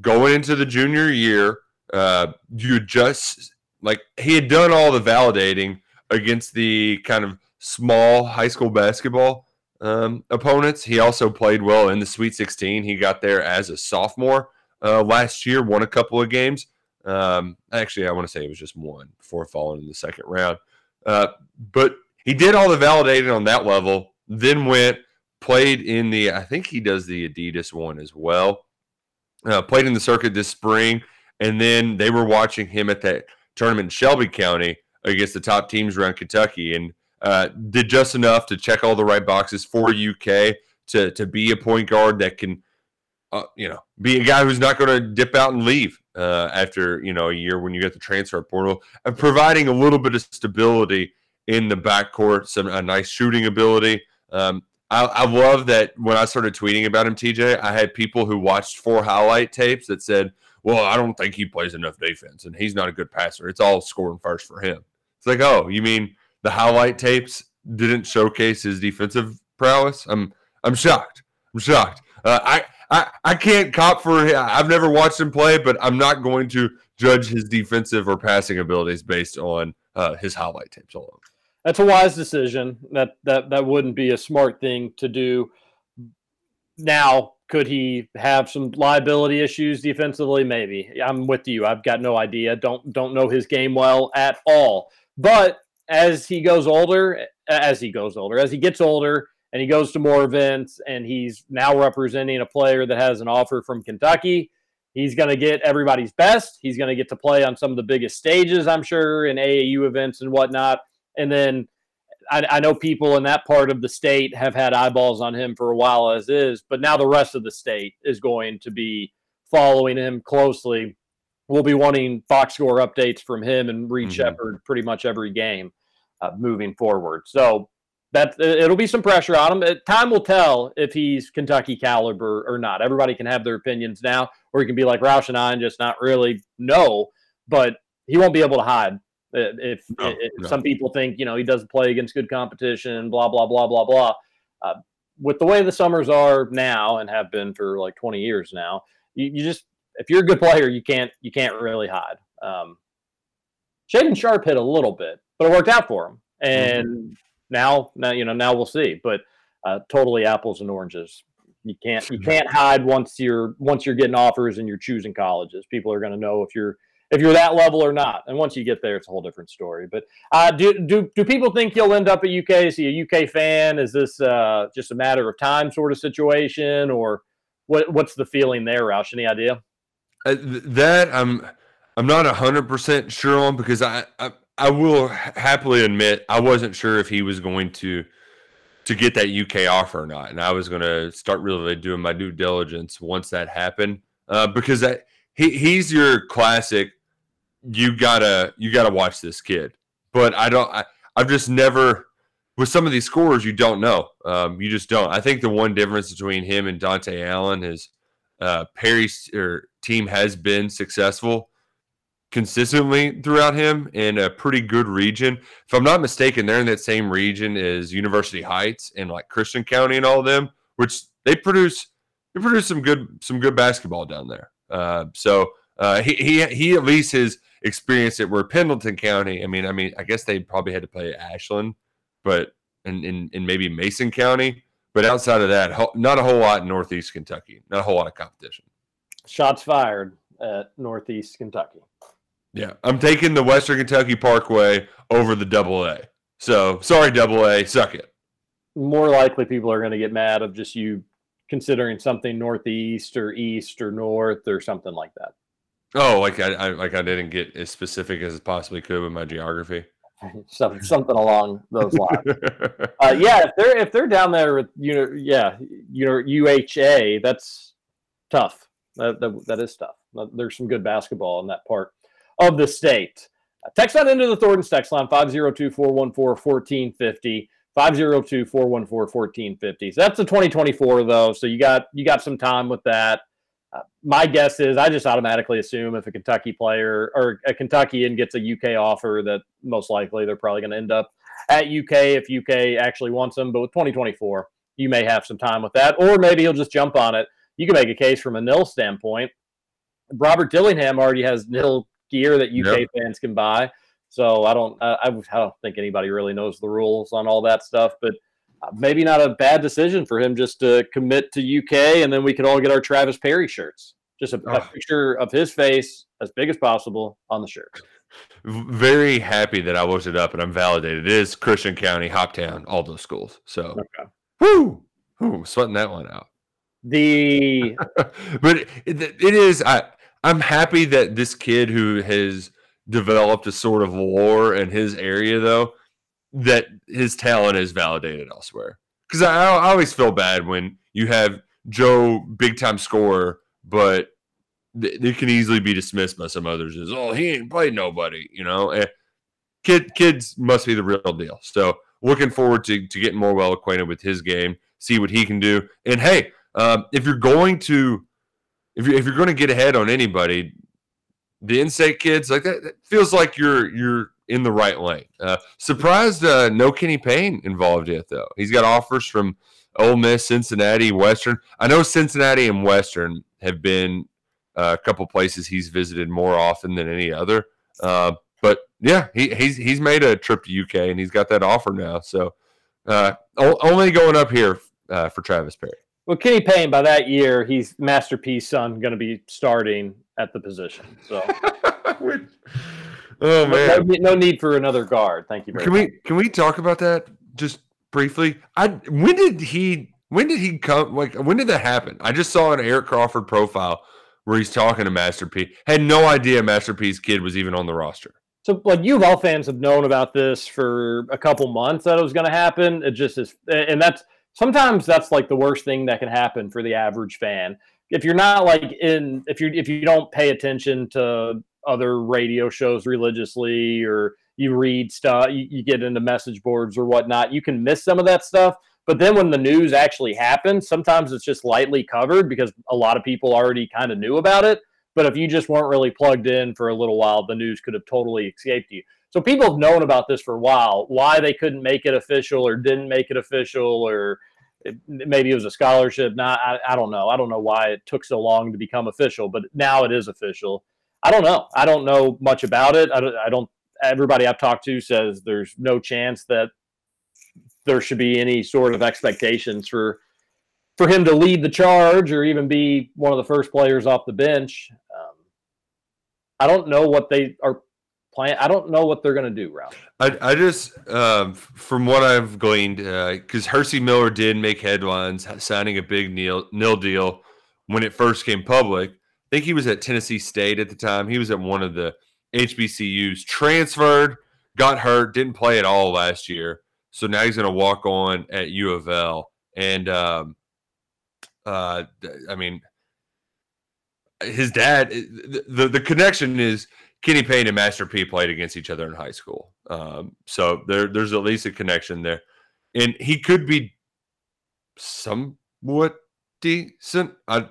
going into the junior year. Uh, you just like he had done all the validating against the kind of small high school basketball um, opponents. He also played well in the Sweet 16. He got there as a sophomore uh, last year, won a couple of games. Um, actually, I want to say it was just one before falling in the second round. Uh, but he did all the validating on that level, then went, played in the, I think he does the Adidas one as well. Uh, played in the circuit this spring, and then they were watching him at that tournament in Shelby County against the top teams around Kentucky and uh, did just enough to check all the right boxes for UK to, to be a point guard that can uh, you know, be a guy who's not going to dip out and leave uh, after you know a year when you get the transfer portal, and providing a little bit of stability in the backcourt, some a nice shooting ability. Um, I, I love that when I started tweeting about him, TJ, I had people who watched four highlight tapes that said, "Well, I don't think he plays enough defense, and he's not a good passer. It's all scoring first for him." It's like, oh, you mean the highlight tapes didn't showcase his defensive prowess? I'm I'm shocked. I'm shocked. Uh, I, I I can't cop for. I've never watched him play, but I'm not going to judge his defensive or passing abilities based on uh, his highlight tapes alone. That's a wise decision. That that that wouldn't be a smart thing to do. Now, could he have some liability issues defensively? Maybe. I'm with you. I've got no idea. Don't don't know his game well at all. But as he goes older, as he goes older, as he gets older, and he goes to more events, and he's now representing a player that has an offer from Kentucky. He's going to get everybody's best. He's going to get to play on some of the biggest stages, I'm sure, in AAU events and whatnot. And then I, I know people in that part of the state have had eyeballs on him for a while as is, but now the rest of the state is going to be following him closely. We'll be wanting box score updates from him and Reed Mhm. Sheppard pretty much every game uh, moving forward. So that it'll be some pressure on him. Uh, Time will tell if he's Kentucky caliber or not. Everybody can have their opinions now, or he can be like Roush and I and just not really know. But he won't be able to hide. If, No, if no. some people think you know he doesn't play against good competition, blah blah blah blah blah. Uh, with the way the summers are now and have been for like 20 years now, you, you just if you're a good player, you can't you can't really hide. Um, Shaedon Sharpe hit a little bit, but it worked out for him. And now, now you know, now we'll see. But uh, totally apples and oranges. You can't you can't hide once you're once you're getting offers and you're choosing colleges. People are going to know if you're if you're that level or not. And once you get there, it's a whole different story. But uh, do do do people think he'll end up at UK? Is he a UK fan? Is this uh, just a matter of time sort of situation, or what? What's the feeling there, Roush? Any idea? Uh, th- that I'm I'm not hundred percent sure on because I, I I will happily admit I wasn't sure if he was going to to get that UK offer or not, and I was going to start really doing my due diligence once that happened uh, because that he he's your classic. You gotta you gotta watch this kid, but I don't. I, I've just never with some of these scores you don't know. Um, you just don't. I think the one difference between him and Dontaie Allen is uh, Perry's or team has been successful consistently throughout him in a pretty good region. If I'm not mistaken, they're in that same region as University Heights and like Christian County and all of them, which they produce they produce some good some good basketball down there. Uh, so uh, he, he he at least has experienced it where Pendleton County. I mean, I mean, I guess they probably had to play Ashland, but in in, in maybe Mason County. But outside of that, not a whole lot in Northeast Kentucky. Not a whole lot of competition. Shots fired at Northeast Kentucky. Yeah, I'm taking the Western Kentucky Parkway over the Double A. So sorry, Double A, suck it. more likely people are going to get mad of just you considering something northeast or east or north or something like that. Oh, like I, I like I didn't get as specific as possibly could with my geography. <laughs> Some, something along those <laughs> lines. uh, yeah, if they're if they're down there with you know, yeah, you know, UHA, that's tough. That, that, that is tough. There's some good basketball in that part of the state. Uh, text that into the Thornton's text line 502 414 1450. 502 414 1450. So that's the 2024 though. So you got you got some time with that. Uh, my guess is I just automatically assume if a Kentucky player or a Kentuckian gets a UK offer that most likely they're probably going to end up at UK if UK actually wants them. But with 2024, you may have some time with that, or maybe he'll just jump on it. You can make a case from a nil standpoint. Robert Dillingham already has nil gear that UK Yep. fans can buy. So I don't, I, I don't think anybody really knows the rules on all that stuff. But uh, maybe not a bad decision for him just to commit to UK, and then we could all get our Travis Perry shirts. Just a, a picture of his face as big as possible on the shirt. Very happy that I looked it up and I'm validated. It is Christian County, Hoptown, all those schools. So Okay. whoo, whoo, sweating that one out. The <laughs> but it, it is I I'm happy that this kid who has developed a sort of lore in his area though that his talent is validated elsewhere. Because I, I always feel bad when you have Joe big time scorer but th- it can easily be dismissed by some others as oh he ain't played nobody you know? Eh, kid kids must be the real deal. So looking forward to, to getting more well acquainted with his game see what he can do. And hey um, if you're going to if you're, if you're going to get ahead on anybody the in-state kids like that, that feels like you're you're in the right lane uh, surprised uh, no kenny payne involved yet though he's got offers from Ole Miss, Cincinnati, Western. I know Cincinnati and Western have been uh, a couple places he's visited more often than any other. Uh, but yeah, he, he's he's made a trip to UK and he's got that offer now. So uh, only going up here uh, for Travis Perry. well, Kenny Payne by that year, he's Master P's son going to be starting at the position. So <laughs> Oh no, man, no need for another guard. Thank you very can much. we can we talk about that just briefly? I when did he when did he come? Like when did that happen? I just saw an Eric Crawford profile where he's talking to Master P. Had no idea Master P's kid was even on the roster. So, like U of L fans have known about this for a couple months that it was going to happen. It just is, and that's sometimes that's like the worst thing that can happen for the average fan. If you're not like in, if you if you don't pay attention to other radio shows religiously, or you read stuff, you, you get into message boards or whatnot, you can miss some of that stuff. But then when the news actually happens, sometimes it's just lightly covered because a lot of people already kind of knew about it. But if you just weren't really plugged in for a little while, the news could have totally escaped you. So people have known about this for a while. Why they couldn't make it official or didn't make it official, or it, maybe it was a scholarship. Not, I, I don't know. I don't know why it took so long to become official, but now it is official. I don't know. I don't know much about it. I don't. I don't everybody I've talked to says there's no chance that there should be any sort of expectations for for him to lead the charge or even be one of the first players off the bench. Um, I don't know what they are playing. I don't know what they're going to do, Ralph. I, I just, um, from what I've gleaned, because uh, Hercy Miller did make headlines signing a big nil, nil deal when it first came public. I think he was at Tennessee State at the time. He was at one of the HBCUs, transferred, got hurt, didn't play at all last year. So now he's going to walk on at U of L. And um, uh, I mean, his dad. The, the, the connection is Kenny Payne and Master P played against each other in high school, um, so there there's at least a connection there, and he could be somewhat decent. I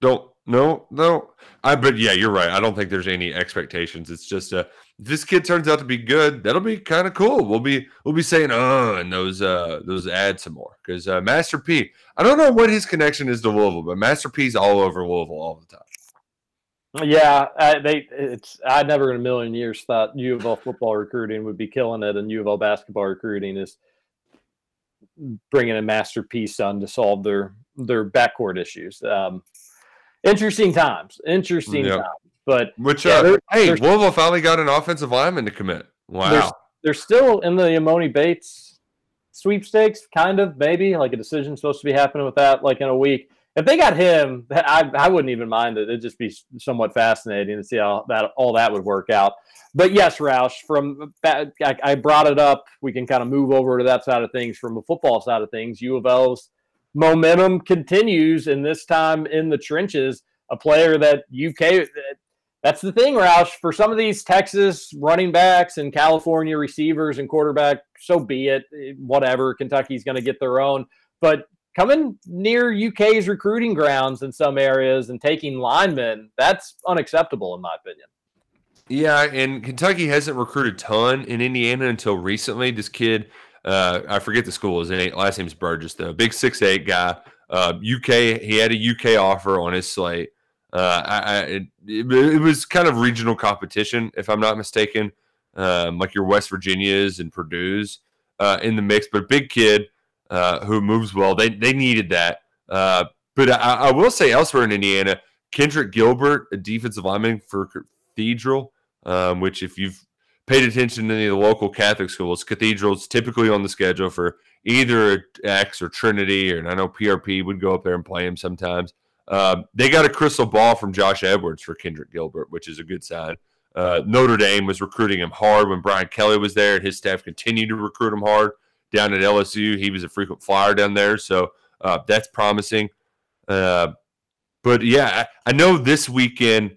don't know, no. I but yeah, you're right. I don't think there's any expectations. It's just uh this kid turns out to be good, that'll be kind of cool. We'll be we'll be saying uh and those uh those ads some more because uh, Master P. I don't know what his connection is to Louisville, but Master P's all over Louisville all the time. Yeah, I, they it's I never in a million years thought U of L football recruiting would be killing it, and U of L basketball recruiting is bringing a Master P's son to solve their their backcourt issues. Um, interesting times, interesting yep. times. But which yeah, uh, they're, hey, they're, Louisville finally got an offensive lineman to commit. Wow, they're, they're still in the Emoni Bates sweepstakes, kind of maybe like a decision supposed to be happening with that like in a week. If they got him, I, I wouldn't even mind it. It'd just be somewhat fascinating to see how that all that would work out. But yes, Roush, from I, brought it up. We can kind of move over to that side of things from the football side of things. U of L's momentum continues, and this time in the trenches, a player that UK that's the thing, Roush. For some of these Texas running backs and California receivers and quarterback, so be it. Whatever. Kentucky's going to get their own. But coming near UK's recruiting grounds in some areas and taking linemen, that's unacceptable, in my opinion. Yeah, and Kentucky hasn't recruited a ton in Indiana until recently. This kid, uh, I forget the school. His last name is Burgess, though. Big six eight guy. Uh, UK. He had a UK offer on his slate. Uh, I, I it, it, was kind of regional competition, if I'm not mistaken, um, like your West Virginias and Purdue's uh, in the mix. But big kid uh, who moves well, they they needed that. Uh, but I, I, will say elsewhere in Indiana, Kendrick Gilbert, a defensive lineman for Cathedral, um, which if you've paid attention to any of the local Catholic schools, Cathedral's typically on the schedule for either X or Trinity, and I know PRP would go up there and play him sometimes. Uh, they got a crystal ball from Josh Edwards for Kendrick Gilbert, which is a good sign. Uh, Notre Dame was recruiting him hard when Brian Kelly was there, and his staff continued to recruit him hard. Down at LSU, he was a frequent flyer down there, so uh, that's promising. Uh, but yeah, I, I, know this weekend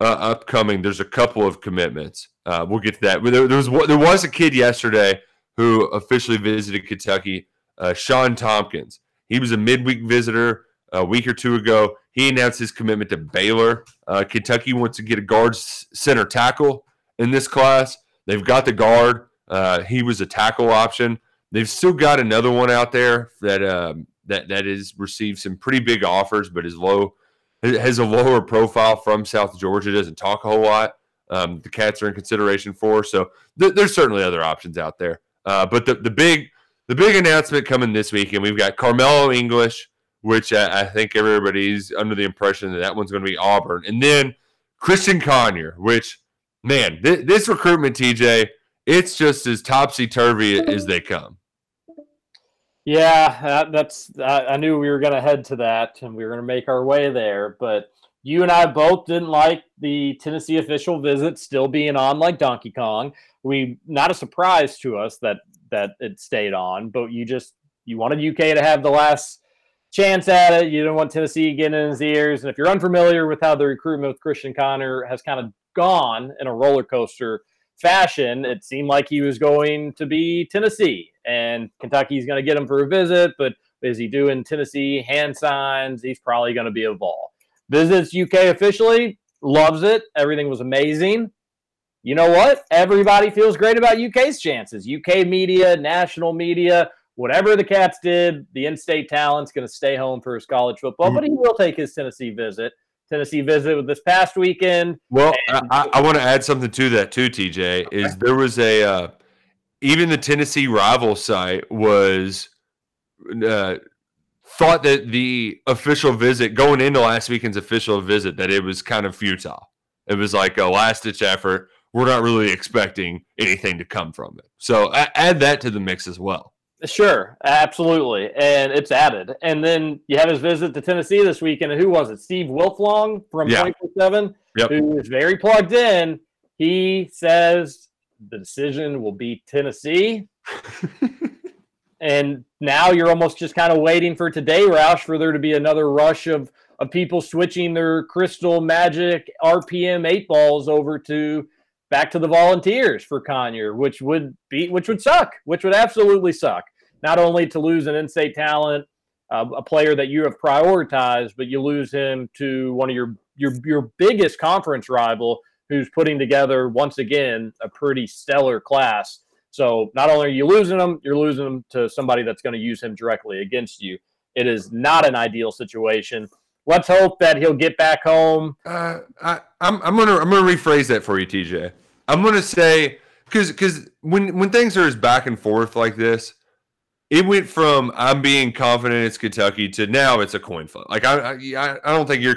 uh, upcoming, there's a couple of commitments. Uh, we'll get to that. There, there, was there was a kid yesterday who officially visited Kentucky, Sean Tompkins. He was a midweek visitor a week or two ago. He announced his commitment to Baylor. Uh, Kentucky wants to get a guard center tackle in this class. They've got the guard. Uh, he was a tackle option. They've still got another one out there that um, that that has received some pretty big offers, but is low has a lower profile from South Georgia. Doesn't talk a whole lot. Um, the Cats are in consideration for. So th- there's certainly other options out there. Uh, but the the big the big announcement coming this week, and we've got Carmelo English which I, I think everybody's under the impression that that one's going to be Auburn. And then Christian Conyer, which, man, th- this recruitment, TJ, it's just as topsy turvy as they come. Yeah, that's. I, knew we were going to head to that, and we were going to make our way there. But you and I both didn't like the Tennessee official visit still being on like Donkey Kong. We not a surprise to us that that it stayed on, but you just you wanted UK to have the last chance at it. You didn't want Tennessee getting in his ears. And if you're unfamiliar with how the recruitment with Christian Conyer has kind of gone in a roller coaster fashion, it seemed like he was going to be Tennessee and Kentucky's going to get him for a visit. But is he doing Tennessee hand signs? He's probably going to be a ball. Visits UK officially, loves it. Everything was amazing. You know what? Everybody feels great about UK's chances. UK media, national media, whatever the Cats did, the in-state talent's going to stay home for his college football, but he will take his Tennessee visit. Tennessee visit with this past weekend. Well, I, I want to add something to that too, TJ. Is there was a uh, even the Tennessee rival site was uh, thought that the official visit going into last weekend's official visit that it was kind of futile. It was like a last ditch effort. We're not really expecting anything to come from it. So add that to the mix as well. Sure, absolutely, and it's added. And then you have his visit to Tennessee this weekend. And who was it? Steve Wiltfong from. Twenty Four Seven, who is very plugged in. He says the decision will be Tennessee. and now you're almost just kind of waiting for today, Roush, for there to be another rush of of people switching their crystal magic RPM eight balls over to back to the volunteers for Conyer, which would be which would suck, which would absolutely suck. Not only to lose an in-state talent, uh, a player that you have prioritized, but you lose him to one of your your your biggest conference rival, who's putting together once again a pretty stellar class. So not only are you losing him, you're losing him to somebody that's going to use him directly against you. It is not an ideal situation. Let's hope that he'll get back home. Uh, I, I'm I'm gonna I'm gonna rephrase that for you, TJ. I'm gonna say because because when when things are as back and forth like this, it went from I'm being confident it's Kentucky to now it's a coin flip. Like I I, I don't think you're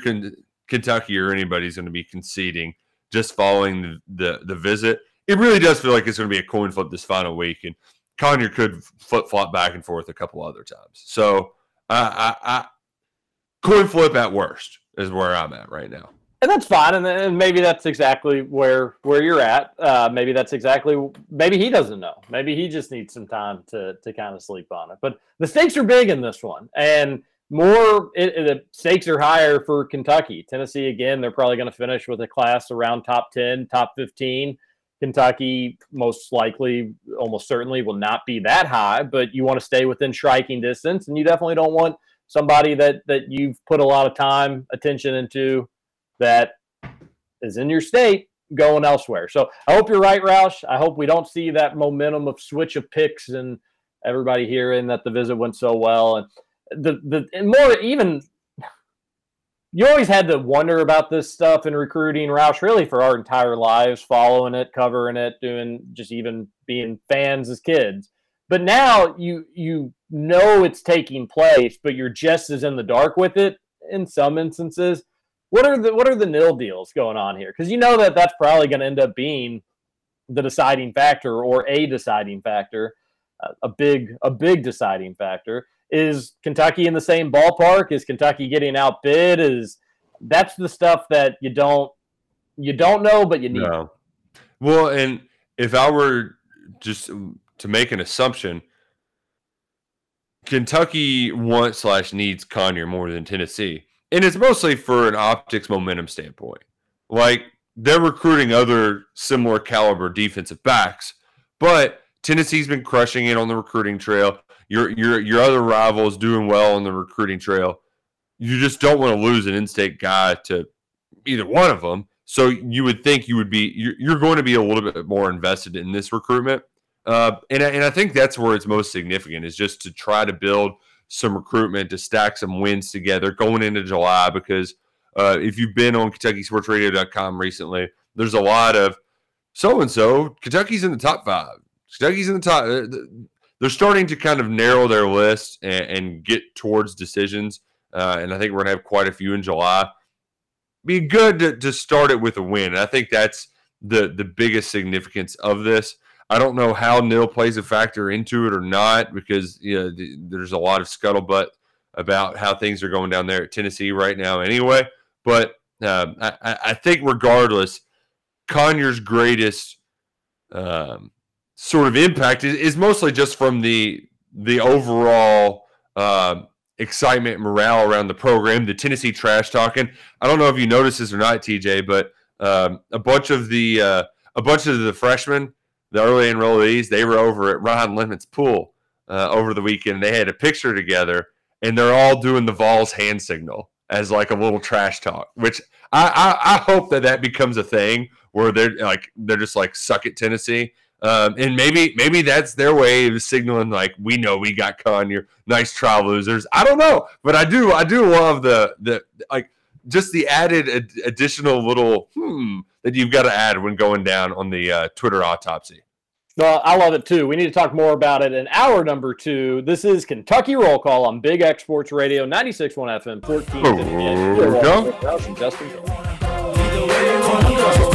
Kentucky or anybody's going to be conceding just following the, the the visit. It really does feel like it's going to be a coin flip this final week, and Conyer could flip flop back and forth a couple other times. So uh, I, I coin flip at worst is where I'm at right now. and that's fine and, and maybe that's exactly where where you're at uh, maybe that's exactly maybe he doesn't know maybe he just needs some time to to kind of sleep on it but the stakes are big in this one and more it, the stakes are higher for kentucky tennessee again they're probably going to finish with a class around top 10 top 15 kentucky most likely almost certainly will not be that high but you want to stay within striking distance and you definitely don't want somebody that that you've put a lot of time attention into that is in your state going elsewhere. So I hope you're right, Roush. I hope we don't see that momentum of switch of picks and everybody hearing that the visit went so well. And the the more even you always had to wonder about this stuff in recruiting, Roush, really for our entire lives, following it, covering it, doing just even being fans as kids. But now you you know it's taking place, but you're just as in the dark with it in some instances. What are the what are the nil deals going on here? Because you know that that's probably going to end up being the deciding factor or a deciding factor, a big a big deciding factor. Is Kentucky in the same ballpark? Is Kentucky getting outbid? Is that's the stuff that you don't you don't know, but you need. No. Well, and if I were just to make an assumption, Kentucky wants slash needs Conyer more than Tennessee, and it's mostly for an optics momentum standpoint. Like they're recruiting other similar caliber defensive backs, but Tennessee's been crushing it on the recruiting trail. Your your your other rivals doing well on the recruiting trail. You just don't want to lose an in-state guy to either one of them. So you would think you would be you're, going to be a little bit more invested in this recruitment, uh, and I- and I think that's where it's most significant is just to try to build some recruitment to stack some wins together going into July because uh, if you've been on KentuckySportsRadio.com recently, there's a lot of so and so Kentucky's in the top five. Kentucky's in the top. They're- starting to kind of narrow their list and, and get towards decisions, uh, and I think we're gonna have quite a few in July be good to, to start it with a win. And I think that's the the biggest significance of this. I don't know how nil plays a factor into it or not because you know th- there's a lot of scuttlebutt about how things are going down there at Tennessee right now. Anyway, but I, I- I think regardless, Conyer's greatest um, sort of impact is, is mostly just from the the overall um excitement, morale around the program, the Tennessee trash talking. I don't know if you noticed this or not, TJ, but um, a bunch of the uh, a bunch of the freshmen, the early enrollees, they were over at Ryan Lemon's pool uh, over the weekend. They had a picture together, and they're all doing the Vols hand signal as like a little trash talk. Which I, I, I hope that that becomes a thing where they're like they're just like suck it Tennessee. Um, and maybe maybe that's their way of signaling like we know we got Conyer, nice try losers. I don't know, but I do I do love the the like just the added ad- additional little hmm that you've got to add when going down on the uh, Twitter autopsy. Well, I love it too. We need to talk more about it in hour number two. This is Kentucky Roll Call on Big X Sports Radio, 96.1 FM, 1450 AM. Here we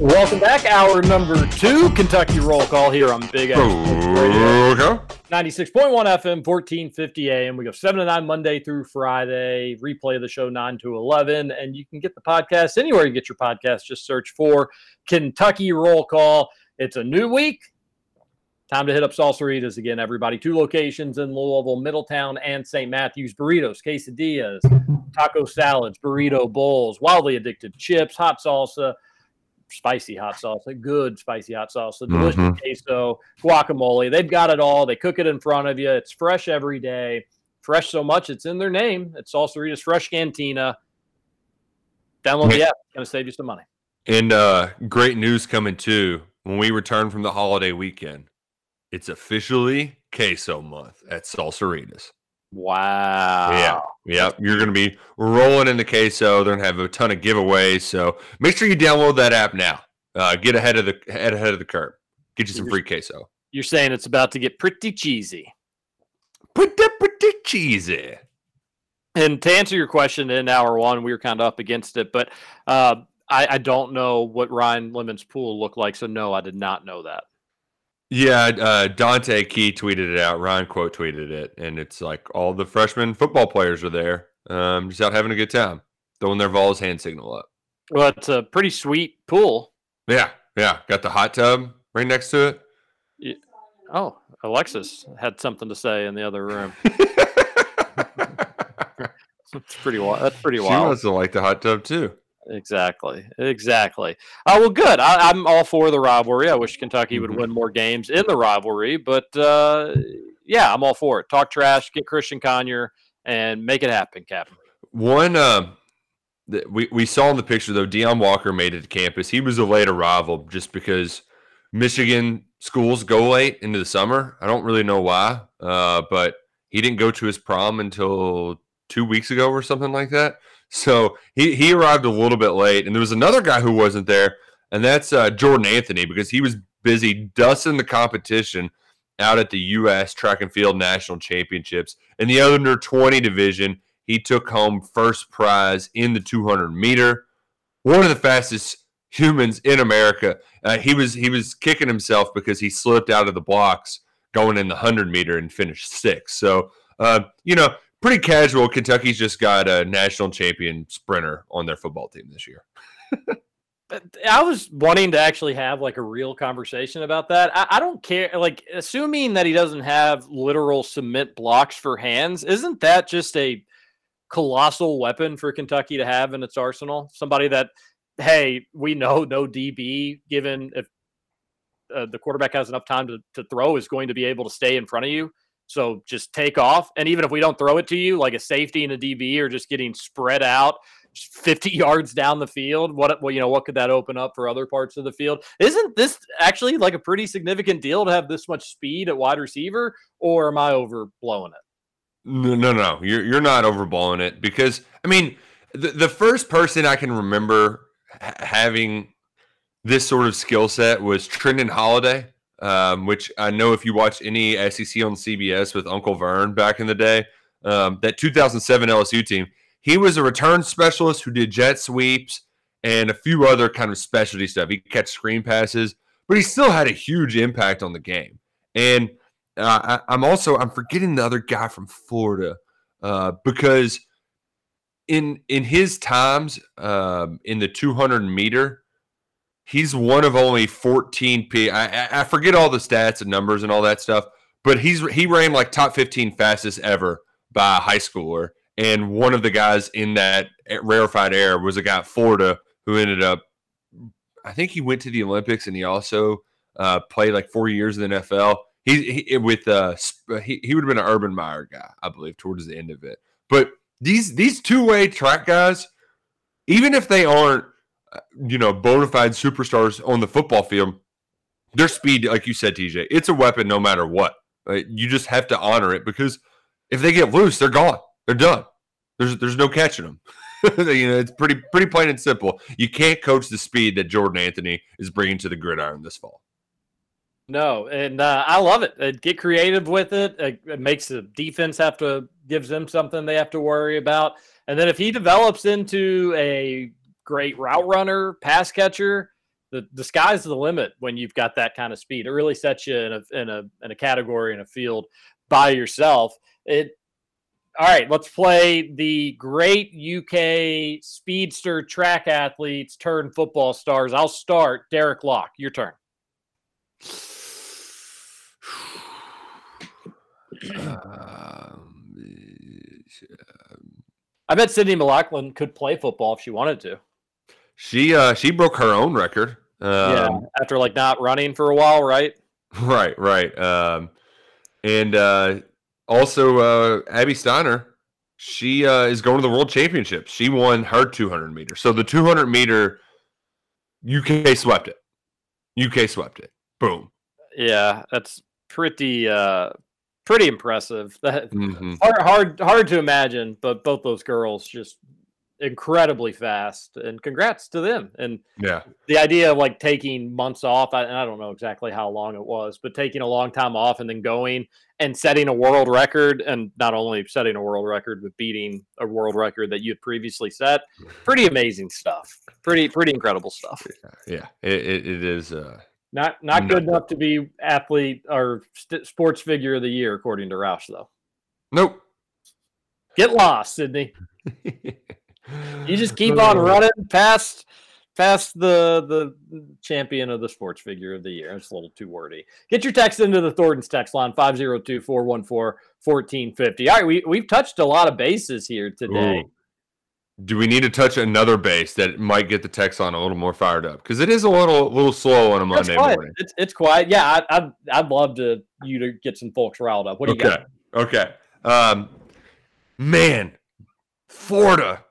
Welcome back. Hour number two, Kentucky Roll Call here on Big X Okay. 96.1 FM, 1450 AM. We go 7 to 9 Monday through Friday. Replay of the show 9 to 11. And you can get the podcast anywhere you get your podcast. Just search for Kentucky Roll Call. It's a new week. Time to hit up Salsaritas again, everybody. Two locations in Louisville, Middletown, and St. Matthews. Burritos, quesadillas, taco salads, burrito bowls, wildly addicted chips, hot salsa, spicy hot salsa, good spicy hot salsa, delicious Mhm. queso, guacamole. They've got it all. They cook it in front of you. It's fresh every day. Fresh so much it's in their name. It's Salsaritas Fresh Cantina. Download the app. It's going to save you some money. And uh, great news coming too. When we return from the holiday weekend, it's officially queso month at Salsaritas. Wow. Yeah, yeah. You're going to be rolling into queso. They're going to have a ton of giveaways. So make sure you download that app now. Uh, get ahead of the head ahead of the curve. Get you some free queso. You're saying it's about to get pretty cheesy. Pretty, pretty cheesy. And to answer your question in hour one, we were kind of up against it, but uh, I, I don't know what Ryan Lemon's pool looked like. So, no, I did not know that. Yeah, uh, Dane Key tweeted it out. Ryan quote tweeted it, and it's like all the freshman football players are there, um, just out having a good time, throwing their Vols hand signal up. Well, it's a pretty sweet pool. Yeah, yeah. Got the hot tub right next to it. Y- Oh, Alexis had something to say in the other room. <laughs> That's pretty wild. That's pretty She wild. wants to like the hot tub too. Exactly. Exactly. Uh, well, good. I, I'm all for the rivalry. I wish Kentucky Mm-hmm. would win more games in the rivalry, but uh, yeah, I'm all for it. Talk trash, get Christian Conyer, and make it happen, Captain. One, um, that we we saw in the picture though, Deion Walker made it to campus. He was a late arrival just because Michigan schools go late into the summer. I don't really know why, uh, but he didn't go to his prom until two weeks ago or something like that. So he he arrived a little bit late, and there was another guy who wasn't there, and that's uh, Jordan Anthony because he was busy dusting the competition out at the U.S. Track and Field National Championships in the under 20 division. He took home first prize in the 200 meter. One of the fastest humans in America. Uh, he was he was kicking himself because he slipped out of the blocks going in the 100 meter and finished sixth. So uh, you know, pretty casual. Kentucky's just got a national champion sprinter on their football team this year. I was wanting to actually have like a real conversation about that. I, I don't care. Like, assuming that he doesn't have literal cement blocks for hands, isn't that just a colossal weapon for Kentucky to have in its arsenal? Somebody that, hey, we know no DB, given if uh, the quarterback has enough time to, to throw, is going to be able to stay in front of you. So just take off. And even if we don't throw it to you, like a safety and a DB are just getting spread out 50 <laughs> yards down the field. What well, you know, what could that open up for other parts of the field? Isn't this actually like a pretty significant deal to have this much speed at wide receiver, or am I overblowing it? No, no, no. You're you're not overblowing it because I mean, the the first person I can remember ha- having this sort of skill set was Trindon Holliday, um, which I know if you watch any SEC on CBS with Uncle Vern back in the day, um, that 2007 LSU team, he was a return specialist who did jet sweeps and a few other kind of specialty stuff. He catch screen passes, but he still had a huge impact on the game. And uh, I, I'm also I'm forgetting the other guy from Florida uh, because in in his times um, in the 200 meter, he's one of only 14 p. I, I- forget all the stats and numbers and all that stuff, but he's he ran like top 15 fastest ever by a high schooler, and one of the guys in that rarefied air was a guy at Florida who ended up. I think he went to the Olympics and he also uh, played like four years in the NFL. He, he with uh he, he would have been an Urban Meyer guy, I believe, towards the end of it. But these these two way track guys, even if they aren't you know bona fide superstars on the football field, their speed, like you said, TJ, it's a weapon no matter what. You just have to honor it because if they get loose, they're gone. They're done. There's there's no catching them. <laughs> you know, it's pretty pretty plain and simple. You can't coach the speed that Jordan Anthony is bringing to the gridiron this fall. No, and uh, I love it. Uh, get creative with it. It, it makes the defense have to gives them something they have to worry about. And then if he develops into a great route runner, pass catcher, the, the sky's the limit when you've got that kind of speed. It really sets you in a in a in a category in a field by yourself. It all right, let's play the great UK speedster track athletes turn football stars. I'll start. Derrick Locke, your turn. Um, I bet Sydney McLaughlin could play football if she wanted to. She uh she broke her own record. Um, yeah, after like not running for a while, right? <laughs> Right, right. Um, and uh, also uh, Abby Steiner, she uh, is going to the World Championships. She won her 200 meter. So the 200 meter, UK swept it. UK swept it. Boom. Yeah, that's pretty uh pretty impressive. That <laughs> Mhm. hard hard hard to imagine, but both those girls just incredibly fast and congrats to them. And Yeah. the idea of like taking months off, I, and I don't know exactly how long it was, but taking a long time off and then going and setting a world record, and not only setting a world record, but beating a world record that you had previously set. Pretty amazing stuff. Pretty pretty incredible stuff. Yeah. It, it, it is. Uh, Not not good enough to be athlete or st- sports figure of the year, according to Roush, though. nope. Get lost, Sydney. <laughs> You just <laughs> keep on running past past the the champion of the sports figure of the year. It's a little too wordy. Get your text into the Thornton's text line 502-414-1450. All right, we we've touched a lot of bases here today. Ooh. Do we need to touch another base that might get the text on a little more fired up? Because it is a little little slow on a It's Monday quiet. morning. It's it's quiet. Yeah, I, I'd I'd love to you to get some folks riled up. What do you okay. got? Okay. Um, man, Florida,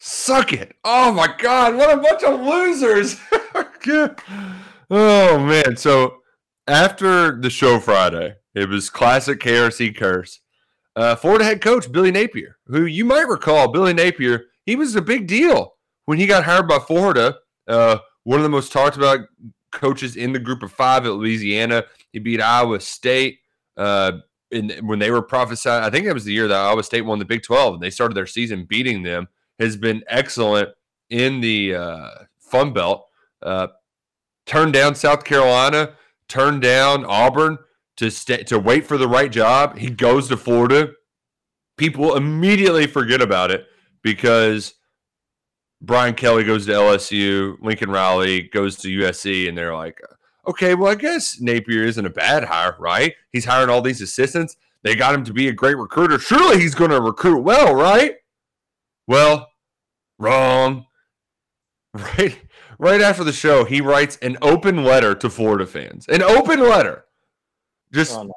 suck it. Oh my God, what a bunch of losers. <laughs> oh man. So after the show Friday, it was classic KRC curse. Uh, Florida head coach Billy Napier, who you might recall, Billy Napier, he was a big deal when he got hired by Florida. Uh, one of the most talked about coaches in the group of five at Louisiana. He beat Iowa State. Uh, when they were prophesied, I think that was the year that Iowa State won the Big 12 and they started their season beating them, has been excellent in the uh, Fun Belt. Uh, turned down South Carolina, turned down Auburn to stay to wait for the right job. He goes to Florida. People immediately forget about it because Brian Kelly goes to LSU, Lincoln Riley goes to USC, and they're like, okay, well, I guess Napier isn't a bad hire, right? He's hiring all these assistants. They got him to be a great recruiter. Surely he's going to recruit well, right? Well, wrong. <laughs> Right, right after the show, he writes an open letter to Florida fans. An open letter, just Oh, no.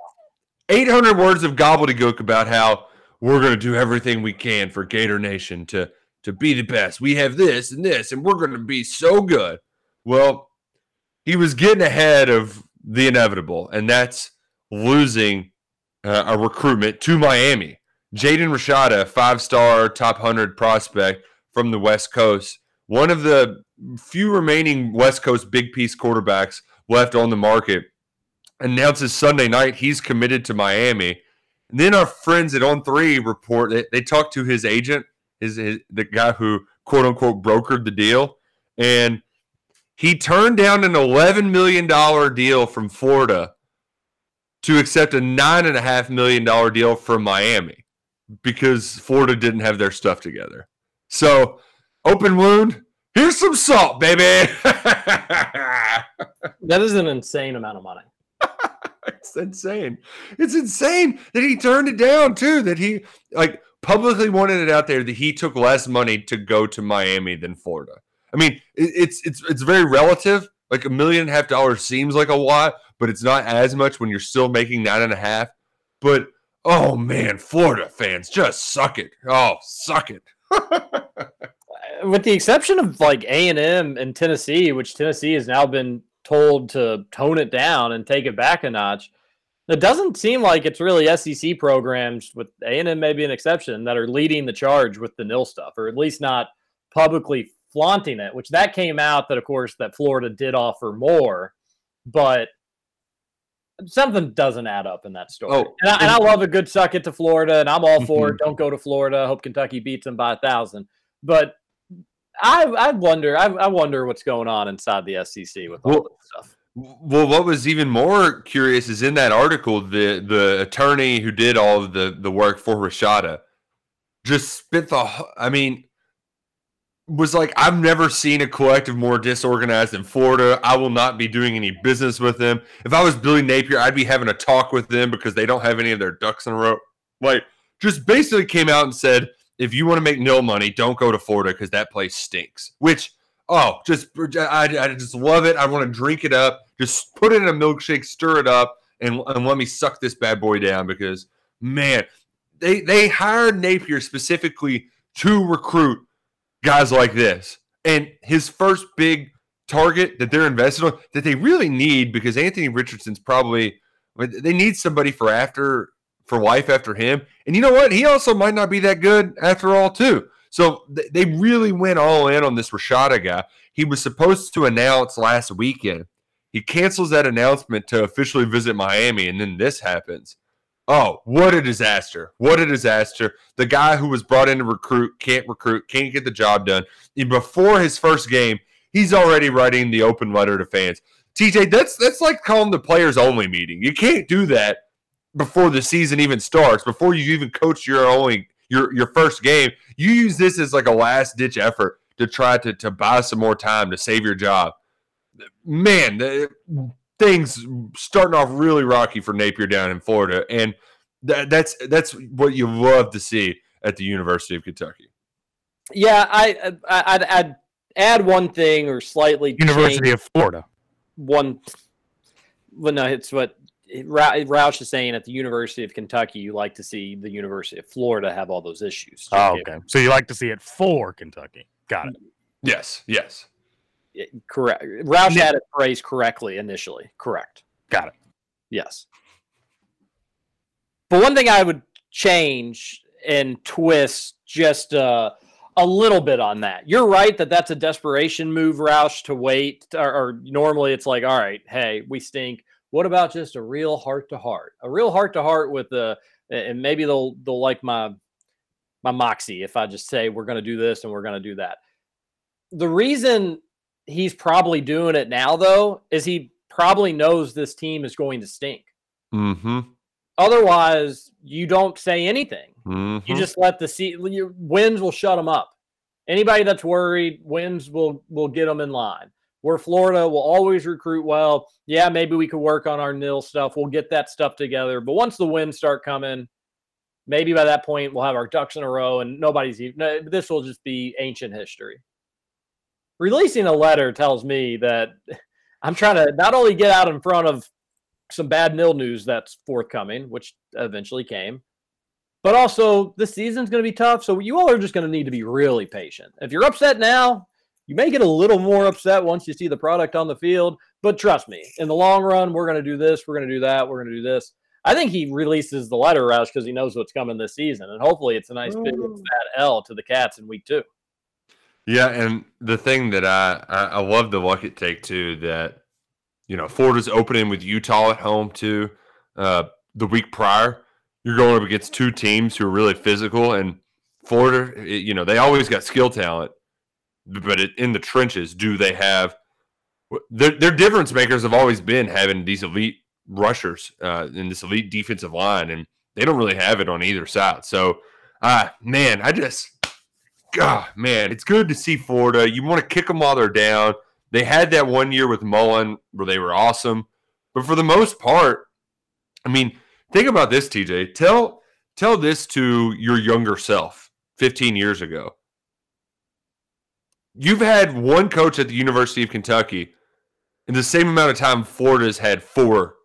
800 words of gobbledygook about how we're going to do everything we can for Gator Nation to to be the best. We have this and this, and we're going to be so good. Well, he was getting ahead of the inevitable, and that's losing uh, a recruitment to Miami. Jaden Rashada, five star, top 100 prospect from the West Coast, one of the few remaining West Coast big piece quarterbacks left on the market, announces Sunday night he's committed to Miami. And then our friends at On Three report that they talked to his agent, his, his the guy who quote unquote brokered the deal, and he turned down an eleven million dollar deal from Florida to accept a nine and a half million dollar deal from Miami because Florida didn't have their stuff together. So open wound. Here's some salt, baby. <laughs> That is an insane amount of money. <laughs> it's insane. It's insane that he turned it down too. That he like publicly wanted it out there that he took less money to go to Miami than Florida. I mean, it's it's it's very relative. Like a million and a half dollars seems like a lot, but it's not as much when you're still making nine and a half. But oh man, Florida fans just suck it. Oh, suck it. <laughs> with the exception of like A and M and Tennessee, which Tennessee has now been told to tone it down and take it back a notch. It doesn't seem like it's really SEC programs, with A and M maybe an exception, that are leading the charge with the nil stuff, or at least not publicly flaunting it. Which that came out that, of course, that Florida did offer more, but something doesn't add up in that story. Oh, and, I, and I love a good suck it to Florida, and I'm all mm-hmm. for it. Don't go to Florida. Hope Kentucky beats them by a thousand. But I I wonder I, I wonder what's going on inside the SEC with all Well, this stuff. Well, what was even more curious is in that article, the the attorney who did all of the the work for Rashada just spent the. I mean, was like, I've never seen a collective more disorganized than Florida. I will not be doing any business with them. If I was Billy Napier, I'd be having a talk with them because they don't have any of their ducks in a row. Like, just basically came out and said, if you want to make no money, don't go to Florida because that place stinks. Which, oh, just I, I just love it. I want to drink it up. Just put it in a milkshake, stir it up, and, and let me suck this bad boy down because man, they they hired Napier specifically to recruit guys like this. And his first big target that they're invested on that they really need because Anthony Richardson's probably they need somebody for after for life after him. And you know what? He also might not be that good after all, too. So th- they really went all in on this Rashada guy. He was supposed to announce last weekend. He cancels that announcement to officially visit Miami, and then this happens. Oh, what a disaster. What a disaster. The guy who was brought in to recruit can't recruit, can't get the job done. And before his first game, he's already writing the open letter to fans. TJ, that's that's like calling the players only meeting. You can't do that before the season even starts, before you even coach your only your your first game. You use this as like a last ditch effort to try to to buy some more time to save your job. Man, the, things starting off really rocky for Napier down in Florida, and that, that's that's what you love to see at the University of Kentucky. Yeah, I, I I'd, I'd add one thing or slightly University of Florida. one. Well, no, it's what Ra- Roush is saying at the University of Kentucky. You like to see the University of Florida have all those issues. Oh, okay. So you like to see it for Kentucky. Got it. Yes, yes. Correct. Roush had it phrased correctly initially. Correct. Got it. Yes. But one thing I would change and twist just uh, a little bit on that. You're right that that's a desperation move, Roush, to wait. Or, or normally it's like, all right, hey, we stink. What about just a real heart to heart? A real heart to heart with the, and maybe they'll they'll like my my moxie if I just say we're going to do this and we're going to do that. The reason he's probably doing it now, though, is he probably knows this team is going to stink. Mm-hmm. Otherwise, you don't say anything. mm-hmm. You just let the see your wins will shut them up. Anybody that's worried, wins will will get them in line. Where Florida will always recruit well. Yeah, maybe we could work on our nil stuff. We'll get that stuff together. But once the wins start coming, maybe by that point we'll have our ducks in a row, and nobody's even. no, This will just be ancient history. Releasing a letter tells me that I'm trying to not only get out in front of some bad nil news that's forthcoming, which eventually came, but also the season's going to be tough. So you all are just going to need to be really patient. If you're upset now, you may get a little more upset once you see the product on the field. But trust me, in the long run, we're going to do this, we're going to do that, we're going to do this. I think he releases the letter rush because he knows what's coming this season, and hopefully it's a nice big oh. fat L to the Cats in week two. Yeah, and the thing that I I, I love the Luckett take too that you know Florida's opening with Utah at home too. Uh, the week prior, you're going up against two teams who are really physical, and Florida, it- you know, they always got skill talent, but it, in the trenches, do they have? Their, their difference makers have always been having these elite rushers uh, and this elite defensive line, and they don't really have it on either side. So, uh, man, I just God, man, it's good to see Florida. You want to kick them while they're down. They had that one year with Mullen where they were awesome, but for the most part, I mean, think about this, TJ. Tell tell this to your younger self 15 years ago. You've had one coach at the University of Kentucky in the same amount of time Florida's had four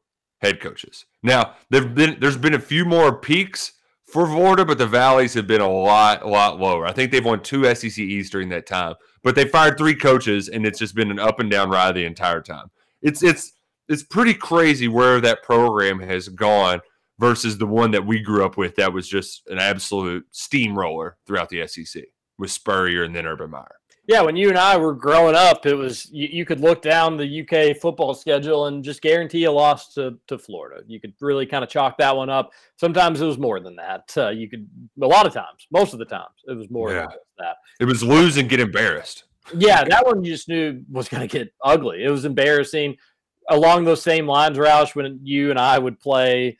head coaches. Now, there've been there's been a few more peaks for Florida, but the valleys have been a lot, a lot lower. I think they've won two SEC East during that time, but they fired three coaches, and it's just been an up and down ride the entire time. It's it's it's pretty crazy where that program has gone versus the one that we grew up with that was just an absolute steamroller throughout the SEC with Spurrier and then Urban Meyer. Yeah, when you and I were growing up, it was you, you could look down the UK football schedule and just guarantee a loss to, to Florida. You could really kind of chalk that one up. Sometimes it was more than that. Uh, you could a lot of times, most of the times, it was more Yeah. than that. It was lose and get embarrassed. Yeah, that one you just knew was going to get ugly. It was embarrassing. Along those same lines, Roush, when you and I would play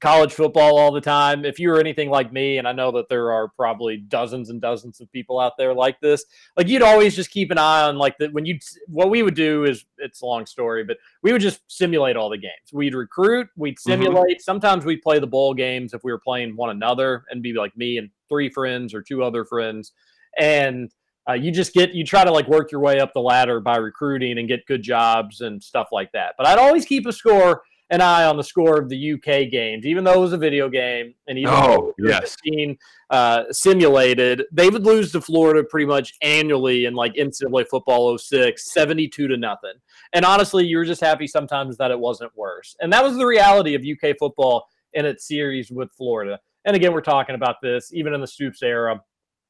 college football all the time, if you were anything like me, and I know that there are probably dozens and dozens of people out there like this, like you'd always just keep an eye on like the when you what we would do is it's a long story, but we would just simulate all the games. We'd recruit, we'd simulate. Sometimes we'd play the bowl games if we were playing one another and be like me and three friends or two other friends. And uh, you just get you try to like work your way up the ladder by recruiting and get good jobs and stuff like that. But I'd always keep a score, an eye on the score of the UK games, even though it was a video game and even Oh, though yes. being uh, simulated, they would lose to Florida pretty much annually in like NCAA football 06, 72 to nothing. And honestly, you were just happy sometimes that it wasn't worse. And that was the reality of UK football in its series with Florida. And again, we're talking about this even in the Stoops era,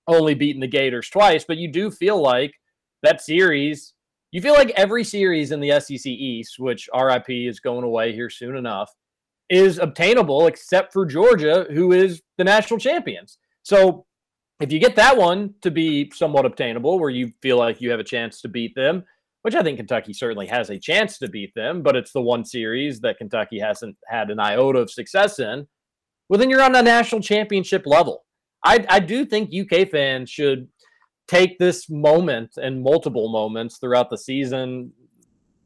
only beating the Gators twice, but you do feel like that series, you feel like every series in the SEC East, which RIP is going away here soon enough, is obtainable except for Georgia, who is the national champions. So if you get that one to be somewhat obtainable, where you feel like you have a chance to beat them, which I think Kentucky certainly has a chance to beat them, but it's the one series that Kentucky hasn't had an iota of success in, well, then you're on a national championship level. I, I do think UK fans should take this moment and multiple moments throughout the season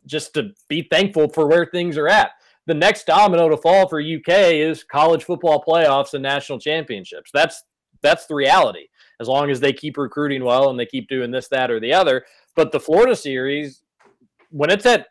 just to be thankful for where things are at. The next domino to fall for UK is college football playoffs and national championships. That's that's the reality. As long as they keep recruiting well and they keep doing this, that, or the other. But the Florida series, when it's at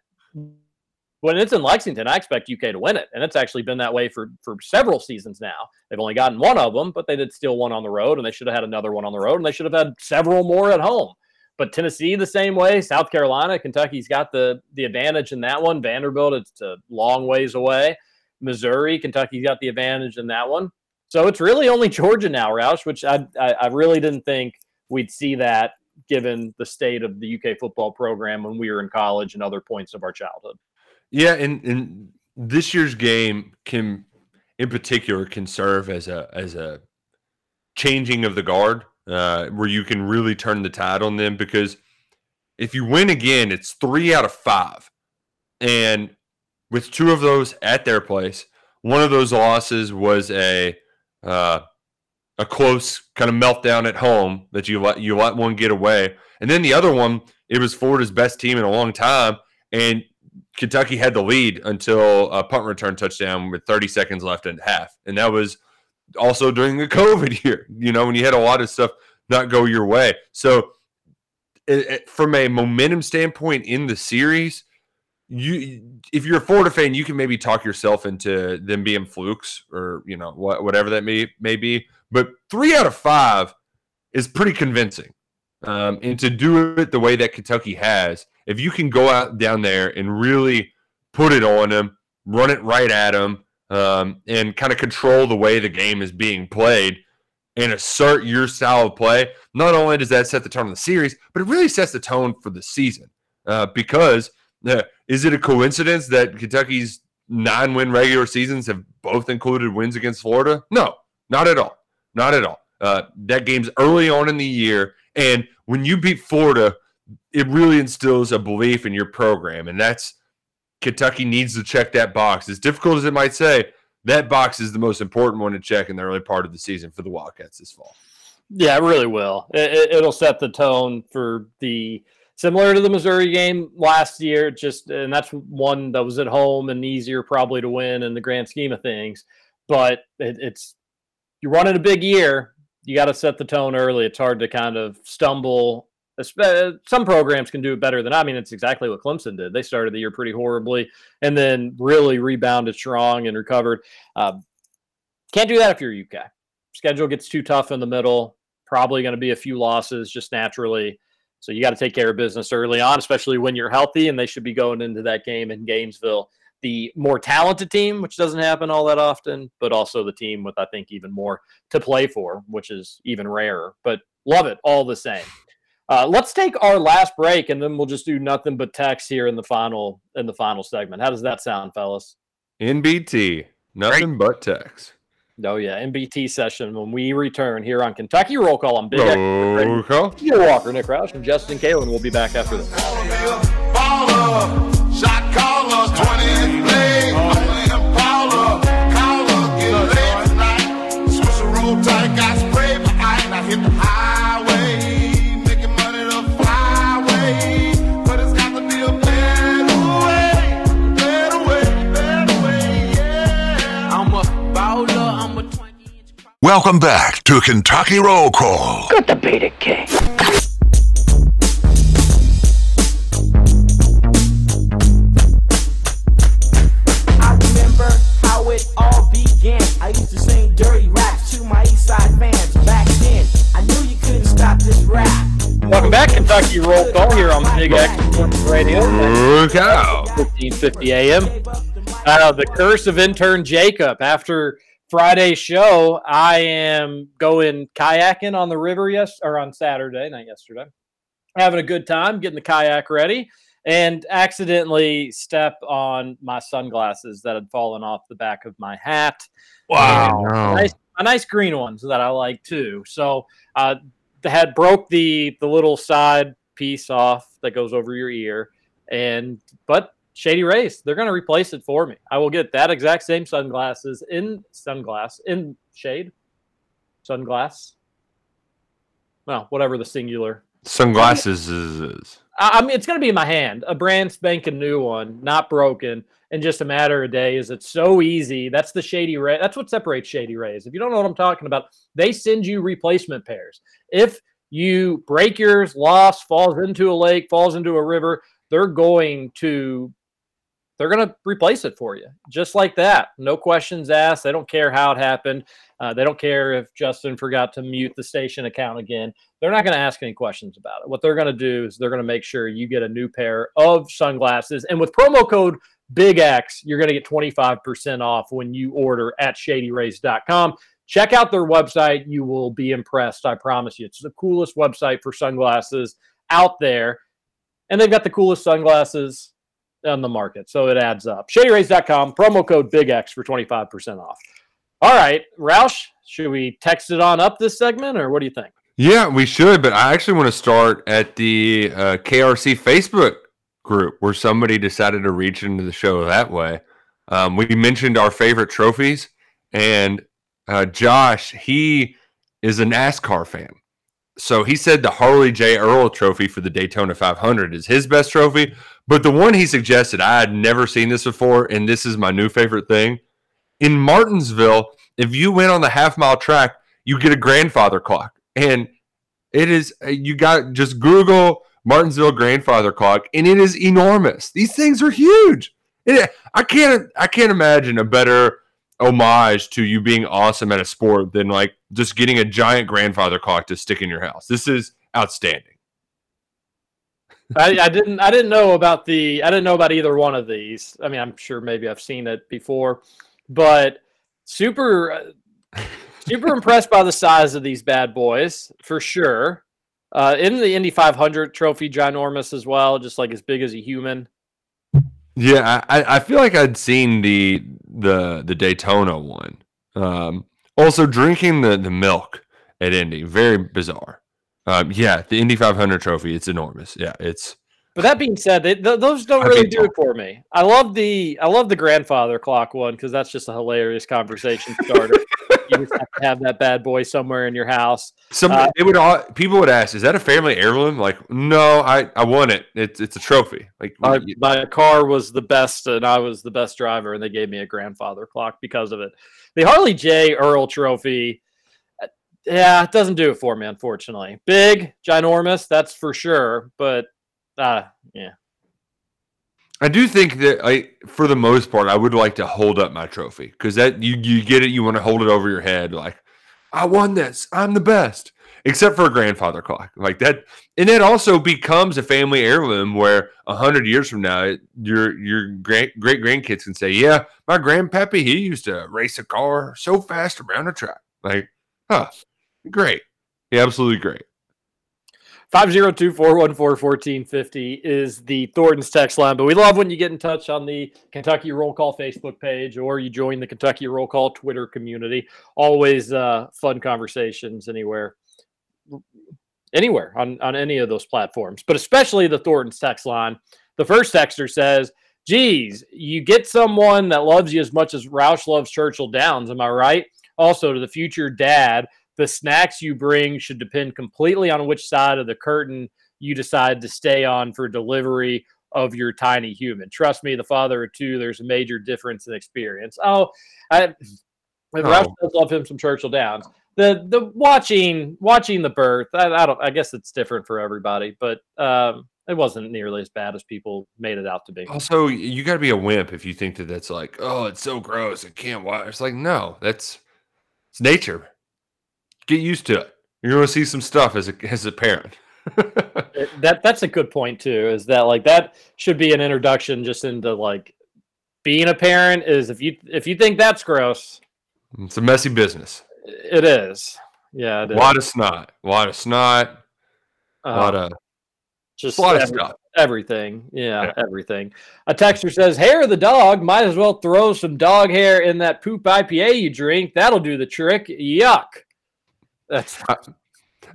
when it's in Lexington, I expect UK to win it, and it's actually been that way for for several seasons now. They've only gotten one of them, but they did steal one on the road, and they should have had another one on the road, and they should have had several more at home. But Tennessee the same way, South Carolina, Kentucky's got the the advantage in that one. Vanderbilt, it's a long ways away. Missouri, Kentucky's got the advantage in that one. So it's really only Georgia now, Roush, which I, I I really didn't think we'd see that given the state of the UK football program when we were in college and other points of our childhood. Yeah, and, and this year's game can, in particular, can serve as a as a changing of the guard, uh, where you can really turn the tide on them. Because if you win again, it's three out of five, and with two of those at their place, one of those losses was a uh, a close kind of meltdown at home that you let you let one get away, and then the other one, it was Florida's best team in a long time, and Kentucky had the lead until a punt return touchdown with 30 seconds left in half. And that was also during the <laughs> COVID year, you know, when you had a lot of stuff not go your way. So, it, it- from a momentum standpoint in the series, you if you're a Florida fan, you can maybe talk yourself into them being flukes or you know what whatever that may may be. But three out of five is pretty convincing. Um, and to do it the way that Kentucky has, if you can go out down there and really put it on them, run it right at them, um, and kind of control the way the game is being played and assert your style of play, not only does that set the tone of the series, but it really sets the tone for the season. Uh, because uh, is it a coincidence that Kentucky's nine win regular seasons have both included wins against Florida? No, not at all. Not at all. Uh, that game's early on in the year. And when you beat Florida, it really instills a belief in your program. And that's Kentucky needs to check that box. As difficult as it might say, that box is the most important one to check in the early part of the season for the Wildcats this fall. Yeah, it really will. It, will set the tone for the similar to the Missouri game last year. Just and that's one that was at home and easier probably to win in the grand scheme of things. But it, it's you're running a big year. You got to set the tone early. It's hard to kind of stumble some programs can do it better than I mean. It's exactly what Clemson did. They started the year pretty horribly and then really rebounded strong and recovered. Uh, can't do that if you're UK. Schedule gets too tough in the middle. Probably going to be a few losses just naturally. So you got to take care of business early on, especially when you're healthy. And they should be going into that game in Gainesville, the more talented team, which doesn't happen all that often, but also the team with I think even more to play for, which is even rarer. But love it all the same. Uh, let's take our last break, and then we'll just do nothing but text here in the final in the final segment. How does that sound, fellas? NBT, nothing Great. but text. Oh yeah, NBT session when we return here on Kentucky Roll Call on Big Roll Call. Neil Walker, Nick Roush, and Justin Kalen. We'll be back after this. Welcome back to Kentucky Roll Call. Good to be the king. I remember how it all began. I used to sing dirty raps to my East Side fans back then. I knew you couldn't stop this rap. Welcome back, Kentucky Roll Call here on Big X Radio. Look out. 1550 AM. Uh, the curse of intern Jacob after Friday show, I am going kayaking on the river yes or on Saturday, not yesterday. Having a good time, getting the kayak ready, and accidentally step on my sunglasses that had fallen off the back of my hat. Wow, a nice, a nice green ones that I like too. So uh, the had broke the the little side piece off that goes over your ear, and but Shady Rays. They're going to replace it for me. I will get that exact same sunglasses in sunglass in shade, sunglass. Well, whatever the singular sunglasses is. I, I mean, it's going to be in my hand, a brand spanking new one, not broken, in just a matter of days. It's so easy. That's the Shady Ray. That's what separates Shady Rays. If you don't know what I'm talking about, they send you replacement pairs. If you break yours, lost, falls into a lake, falls into a river, they're going to they're going to replace it for you just like that. No questions asked. They don't care how it happened. Uh, they don't care if Justin forgot to mute the station account again. They're not going to ask any questions about it. What they're going to do is they're going to make sure you get a new pair of sunglasses. And with promo code Big X, you're going to get 25% off when you order at shadyrays.com. Check out their website. You will be impressed. I promise you. It's the coolest website for sunglasses out there. And they've got the coolest sunglasses on the market. So it adds up. ShadyRays.com, promo code Big X for 25% off. All right, Roush, should we text it on up this segment or what do you think? Yeah, we should, but I actually want to start at the uh, KRC Facebook group where somebody decided to reach into the show that way. Um, we mentioned our favorite trophies, and uh, Josh, he is a NASCAR fan. So he said the Harley J. Earl trophy for the Daytona 500 is his best trophy. But the one he suggested, I had never seen this before, and this is my new favorite thing. In Martinsville, if you win on the half mile track, you get a grandfather clock. And it is, you got just Google Martinsville grandfather clock, and it is enormous. These things are huge. I can't I can't imagine a better homage to you being awesome at a sport than like just getting a giant grandfather clock to stick in your house. This is outstanding. I, I didn't I didn't know about the I didn't know about either one of these. I mean, I'm sure maybe I've seen it before, but super uh, super <laughs> impressed by the size of these bad boys for sure. Uh, in the Indy 500 trophy, ginormous as well, just like as big as a human. Yeah, I, I feel like I'd seen the the the Daytona one. Um, also, drinking the the milk at Indy, very bizarre. Um, yeah, the Indy 500 trophy, it's enormous. Yeah, it's. But that being said, they, th- those don't really do it for me. I love the I love the grandfather clock one because that's just a hilarious conversation starter. <laughs> you just have to have that bad boy somewhere in your house. Some Uh, it would all people would ask, "Is that a family heirloom?" Like, no, I I won it. It's it's a trophy. Like, my, my car was the best and I was the best driver, and they gave me a grandfather clock because of it. The Harley J. Earl Trophy, uh, yeah, it doesn't do it for me, unfortunately. Big, ginormous, that's for sure, but uh, yeah. I do think that I, for the most part, I would like to hold up my trophy because that you you get it. You want to hold it over your head, like I won this. I'm the best. Except for a grandfather clock, like that, and it also becomes a family heirloom where a hundred years from now, your your great great grandkids can say, "Yeah, my grandpappy, he used to race a car so fast around a track." Like, huh, great, yeah, absolutely great. 502-414-1450 is the Thornton's text line, but we love when you get in touch on the Kentucky Roll Call Facebook page or you join the Kentucky Roll Call Twitter community. Always uh, fun conversations anywhere, anywhere on, on any of those platforms, but especially the Thornton's text line. The first texter says, geez, you get someone that loves you as much as Roush loves Churchill Downs. Am I right? Also, to the future dad, the snacks you bring should depend completely on which side of the curtain you decide to stay on for delivery of your tiny human. Trust me, the father of two, there's a major difference in experience. Oh, I, Oh. does love him some Churchill Downs. The the watching watching the birth, I, I don't. I guess it's different for everybody, but um, it wasn't nearly as bad as people made it out to be. Also, you got to be a wimp if you think that that's like, oh, it's so gross. I can't watch. It's like, no, that's it's nature. Get used to it. You're going to see some stuff as a as a parent. <laughs> Eh, that that's a good point too. Is that like that should be an introduction just into like being a parent? Is if you if you think that's gross, It's a messy business. it is. Yeah, it A is. lot of snot. A lot of snot. A lot of just a lot of every- stuff. Everything, yeah, everything. A texter says, "Hair of the dog. Might as well throw some dog hair in that poop IPA you drink. That'll do the trick. Yuck." That's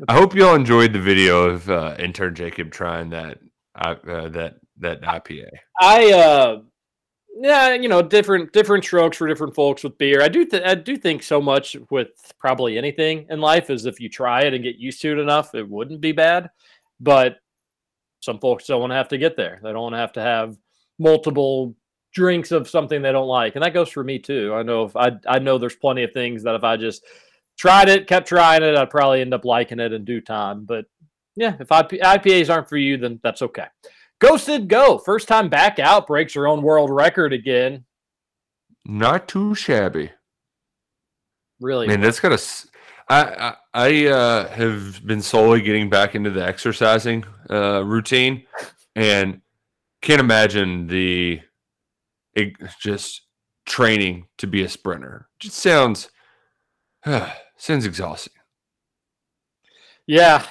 I hope y'all enjoyed the video of uh, intern Jacob trying that uh, uh, that that IPA. I uh yeah, you know, different different strokes for different folks with beer. I do th- I do think so much with probably anything in life is if you try it and get used to it enough, it wouldn't be bad. But some folks don't want to have to get there. They don't want to have to have multiple drinks of something they don't like, and that goes for me too. I know if I I know there's plenty of things that if I just tried it, kept trying it, I'd probably end up liking it in due time. But yeah, if IP- IPAs aren't for you, then that's okay. Ghosted Go, first time back out, breaks her own world record again. Not too shabby. Really, Man, that's got s- I I, I uh, have been slowly getting back into the exercising uh, routine, and can't imagine the it, just training to be a sprinter. Just sounds <sighs> <sighs> sounds exhausting. yeah,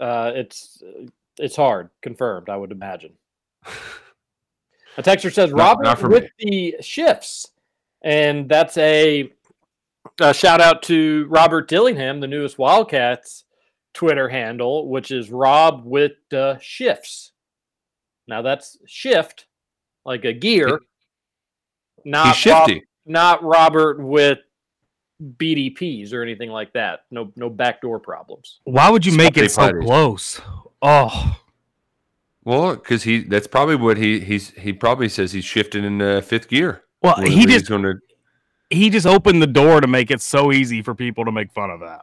uh, it's it's hard. Confirmed, I would imagine. <laughs> A texter says Not- Robert not for with me. the shifts, and that's a, a shout out to Robert Dillingham, the newest Wildcats Twitter handle, which is Rob with the shifts. Now that's shift, like a gear. Not Rob- shifty. not Robert with BDPs or anything like that. No, no backdoor problems. Why would you make Spotty it so potties. close? Oh, Well, because he that's probably what he he's he probably says he's shifting in uh, fifth gear. Well, Where- he where he's just- gonna he just opened the door to make it so easy for people to make fun of that.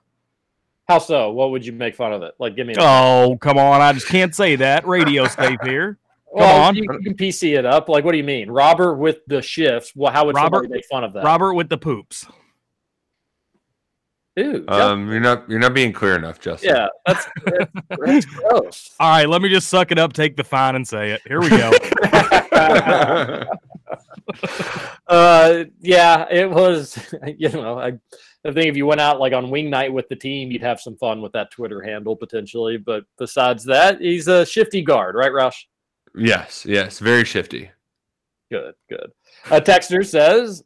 How so? What would you make fun of it? Like, give me. A, Oh, come on. I just can't say that. Radio safe here. <laughs> Come well, on. You, you can PC it up. Like, what do you mean, Robert with the shifts? Well, how would Robert- somebody make fun of that? Robert with the poops. Ew, Um, you're not you're not being clear enough, Justin. yeah, that's, <laughs> that's, that's gross. All right, let me just suck it up, take the fine, and say it. Here we go. <laughs> <laughs> uh, yeah, it was. You know, I, I think if you went out like on wing night with the team, you'd have some fun with that Twitter handle potentially. But besides that, he's a shifty guard, right, Rush? yes, yes, very shifty. Good, good. A texter says,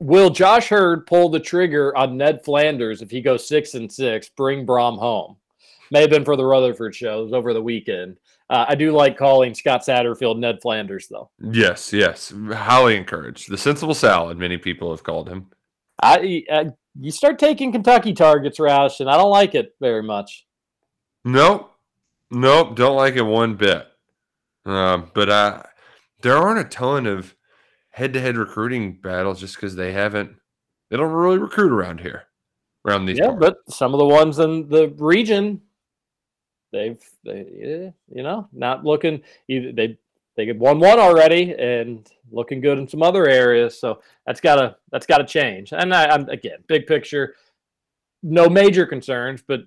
"Will Josh Heird pull the trigger on Ned Flanders if he goes six and six? Bring Brohm home." May have been for the Rutherford shows over the weekend. Uh, I do like calling Scott Satterfield Ned Flanders, though. Yes, yes, highly encouraged. The sensible salad, many people have called him. I, I you start taking Kentucky targets, Roush, and I don't like it very much. Nope, nope, don't like it one bit. Um, but I, there aren't a ton of head-to-head recruiting battles just because they haven't. They don't really recruit around here, around these. yeah, parts. but some of the ones in the region, they've they you know not looking either they they get one one already and looking good in some other areas. So that's gotta that's gotta change. And I, I'm again big picture, no major concerns, but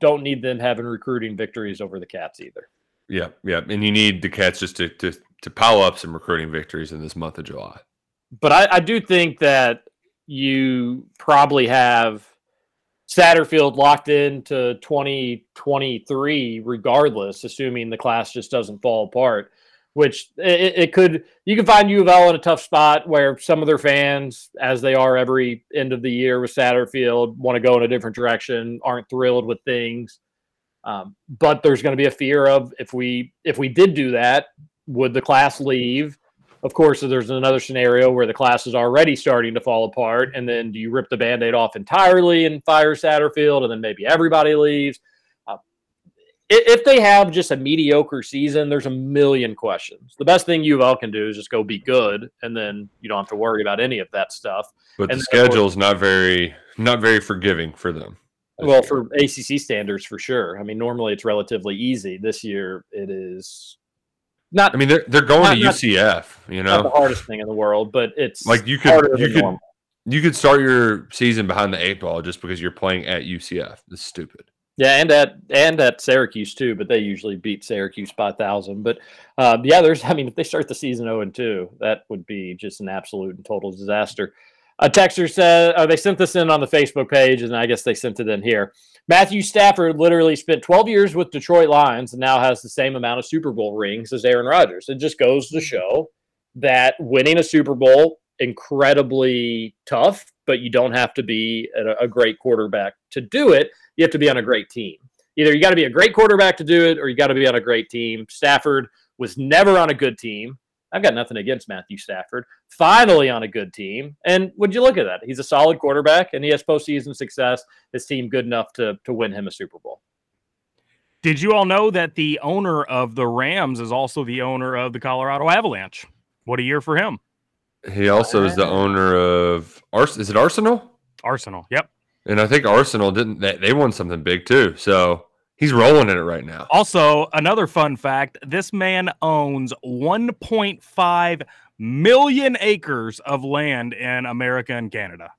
don't need them having recruiting victories over the Cats either. Yeah, yeah, and you need the Cats just to to to pile up some recruiting victories in this month of July. but I, I do think that you probably have Satterfield locked into 2023 regardless, assuming the class just doesn't fall apart. Which it, it could, you can find U of L in a tough spot where some of their fans, as they are every end of the year with Satterfield, want to go in a different direction, aren't thrilled with things. Um, but there's going to be a fear of if we if we did do that, would the class leave? Of course, there's another scenario where the class is already starting to fall apart, and then do you rip the band-aid off entirely and fire Satterfield, and then maybe everybody leaves? Uh, if they have just a mediocre season, there's a million questions. The best thing U of L can do is just go be good, and then you don't have to worry about any of that stuff. But And the of course- not very not very forgiving for them. Well, for ACC standards, for sure. I mean, normally it's relatively easy. This year, it is not. I mean, they're they're going Not- to not- UCF. You not the hardest thing in the world, but it's like you could you could normal. you could start your season behind the eight ball just because you're playing at UCF. That's stupid. Yeah, and at and at Syracuse too, but they usually beat Syracuse by a thousand. But um, yeah, there's. I mean, if they start the season zero and two, that would be just an absolute and total disaster. A texter said "Oh, they sent this in on the Facebook page, and I guess they sent it in here. Matthew Stafford literally spent 12 years with Detroit Lions and now has the same amount of Super Bowl rings as Aaron Rodgers. It just goes to show that winning a Super Bowl incredibly tough, but you don't have to be a, a great quarterback to do it. You have to be on a great team. Either you got to be a great quarterback to do it, or you got to be on a great team. Stafford was never on a good team. I've got nothing against Matthew Stafford. Finally on a good team. And would you look at that? He's a solid quarterback and he has postseason success. His team good enough to to win him a Super Bowl. Did you all know that the owner of the Rams is also the owner of the Colorado Avalanche? What a year for him. He also is the owner of Ars. Is it Arsenal? Arsenal. Yep. And I think Arsenal didn't. They, they won something big too. So he's rolling in it right now. Also, another fun fact this man owns 1.5 million acres of land in America and Canada.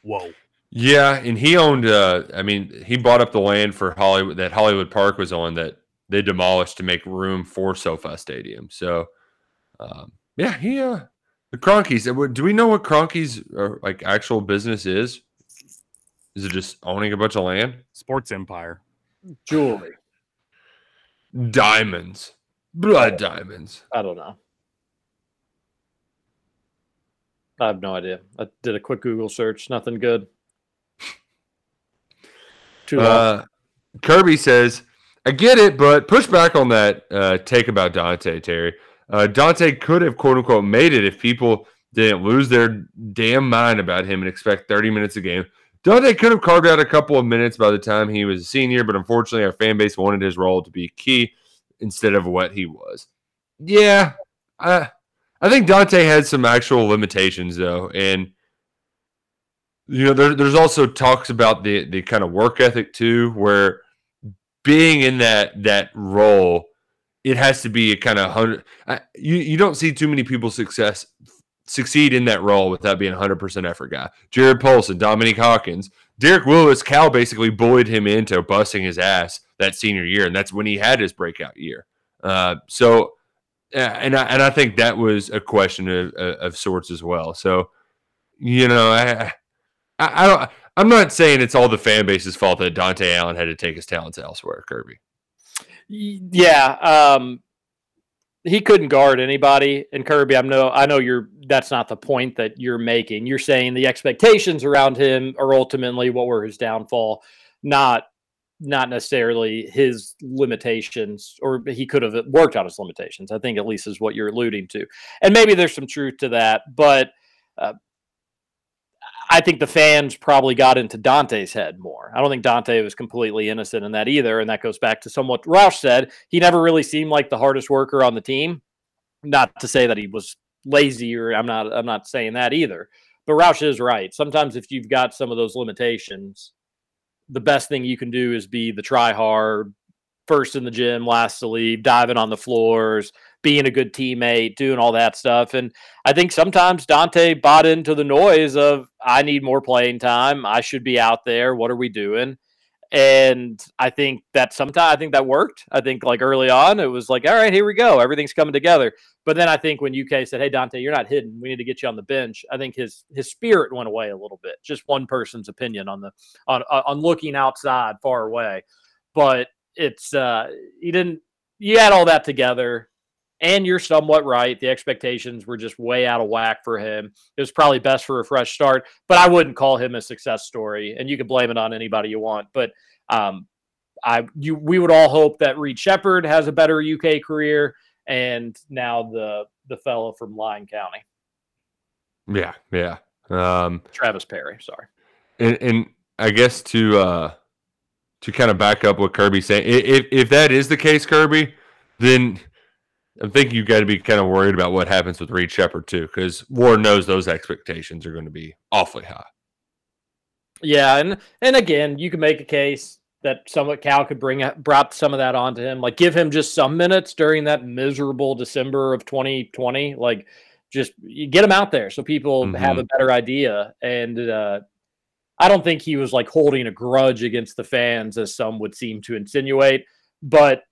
Whoa. Yeah, and he owned. Uh, I mean, he bought up the land for Hollywood that Hollywood Park was on that they demolished to make room for SoFi Stadium. So, um, yeah, he. Uh, the Kroenkes. uh, Do we know what Kroenkes uh, like actual business is? Is it just owning a bunch of land? Sports Empire. Jewelry. Diamonds, blood diamonds. I don't know. I have no idea. I did a quick Google search. Nothing good. <laughs> Too. Uh, Kirby says, "I get it, but push back on that uh, take about Dontaie Terry. Uh, Dontaie could have quote unquote made it if people didn't lose their damn mind about him and expect 30 minutes a game. Dontaie could have carved out a couple of minutes by the time he was a senior, but unfortunately, our fan base wanted his role to be key instead of what he was. Yeah, I, I think Dontaie had some actual limitations though, and you know, there, there's also talks about the the kind of work ethic too, where being in that that role, it has to be a kind of hundred. I- You you don't see too many people success succeed in that role without being hundred percent effort guy. Jarrod Polson, Dominique Hawkins, Derek Willis, Cal basically bullied him into busting his ass that senior year, and that's when he had his breakout year. Uh, so, uh, and I, and I think that was a question of, of, of sorts as well. So, you know, I, I, I don't. I'm not saying it's all the fan base's fault that Dontaie Allen had to take his talents elsewhere, Kirby. Yeah, um, he couldn't guard anybody. And Kirby, I'm no, I know you're. That's not the point that you're making. You're saying the expectations around him are ultimately what were his downfall, not not necessarily his limitations, or he could have worked out his limitations. I think at least is what you're alluding to, and maybe there's some truth to that, but. Uh, I think the fans probably got into Dontaie's head more. I don't think Dontaie was completely innocent in that either. And that goes back to somewhat Roush said. He never really seemed like the hardest worker on the team. Not to say that he was lazy or I'm not I'm not saying that either. But Roush is right. Sometimes if you've got some of those limitations, the best thing you can do is be the try hard, first in the gym, last to leave, diving on the floors, being a good teammate, doing all that stuff. And I think sometimes Dontaie bought into the noise of, I need more playing time. I should be out there. What are we doing? And I think that sometimes I think that worked. I think like early on, it was like, all right, here we go. Everything's coming together. But then I think when UK said, Hey Dontaie, you're not hidden. We need to get you on the bench. I think his his spirit went away a little bit. Just one person's opinion on the on on looking outside far away. But it's uh he didn't you had all that together and you're somewhat right. The expectations were just way out of whack for him. It was probably best for a fresh start, but I wouldn't call him a success story. And you can blame it on anybody you want, but um, I you we would all hope that Reed Sheppard has a better UK career, and now the the fellow from Lyon County, Yeah, yeah. Um, Travis Perry. Sorry. and, and I guess to uh, to kind of back up what Kirby's saying, if if that is the case, Kirby, then I think you got to be kind of worried about what happens with Reed Sheppard too, because Ward knows those expectations are going to be awfully high. Yeah, and and again, you can make a case that somewhat Cal could bring brought some of that onto him, like give him just some minutes during that miserable December of 2020, like just get him out there so people have a better idea. And uh, I don't think he was like holding a grudge against the fans, as some would seem to insinuate. But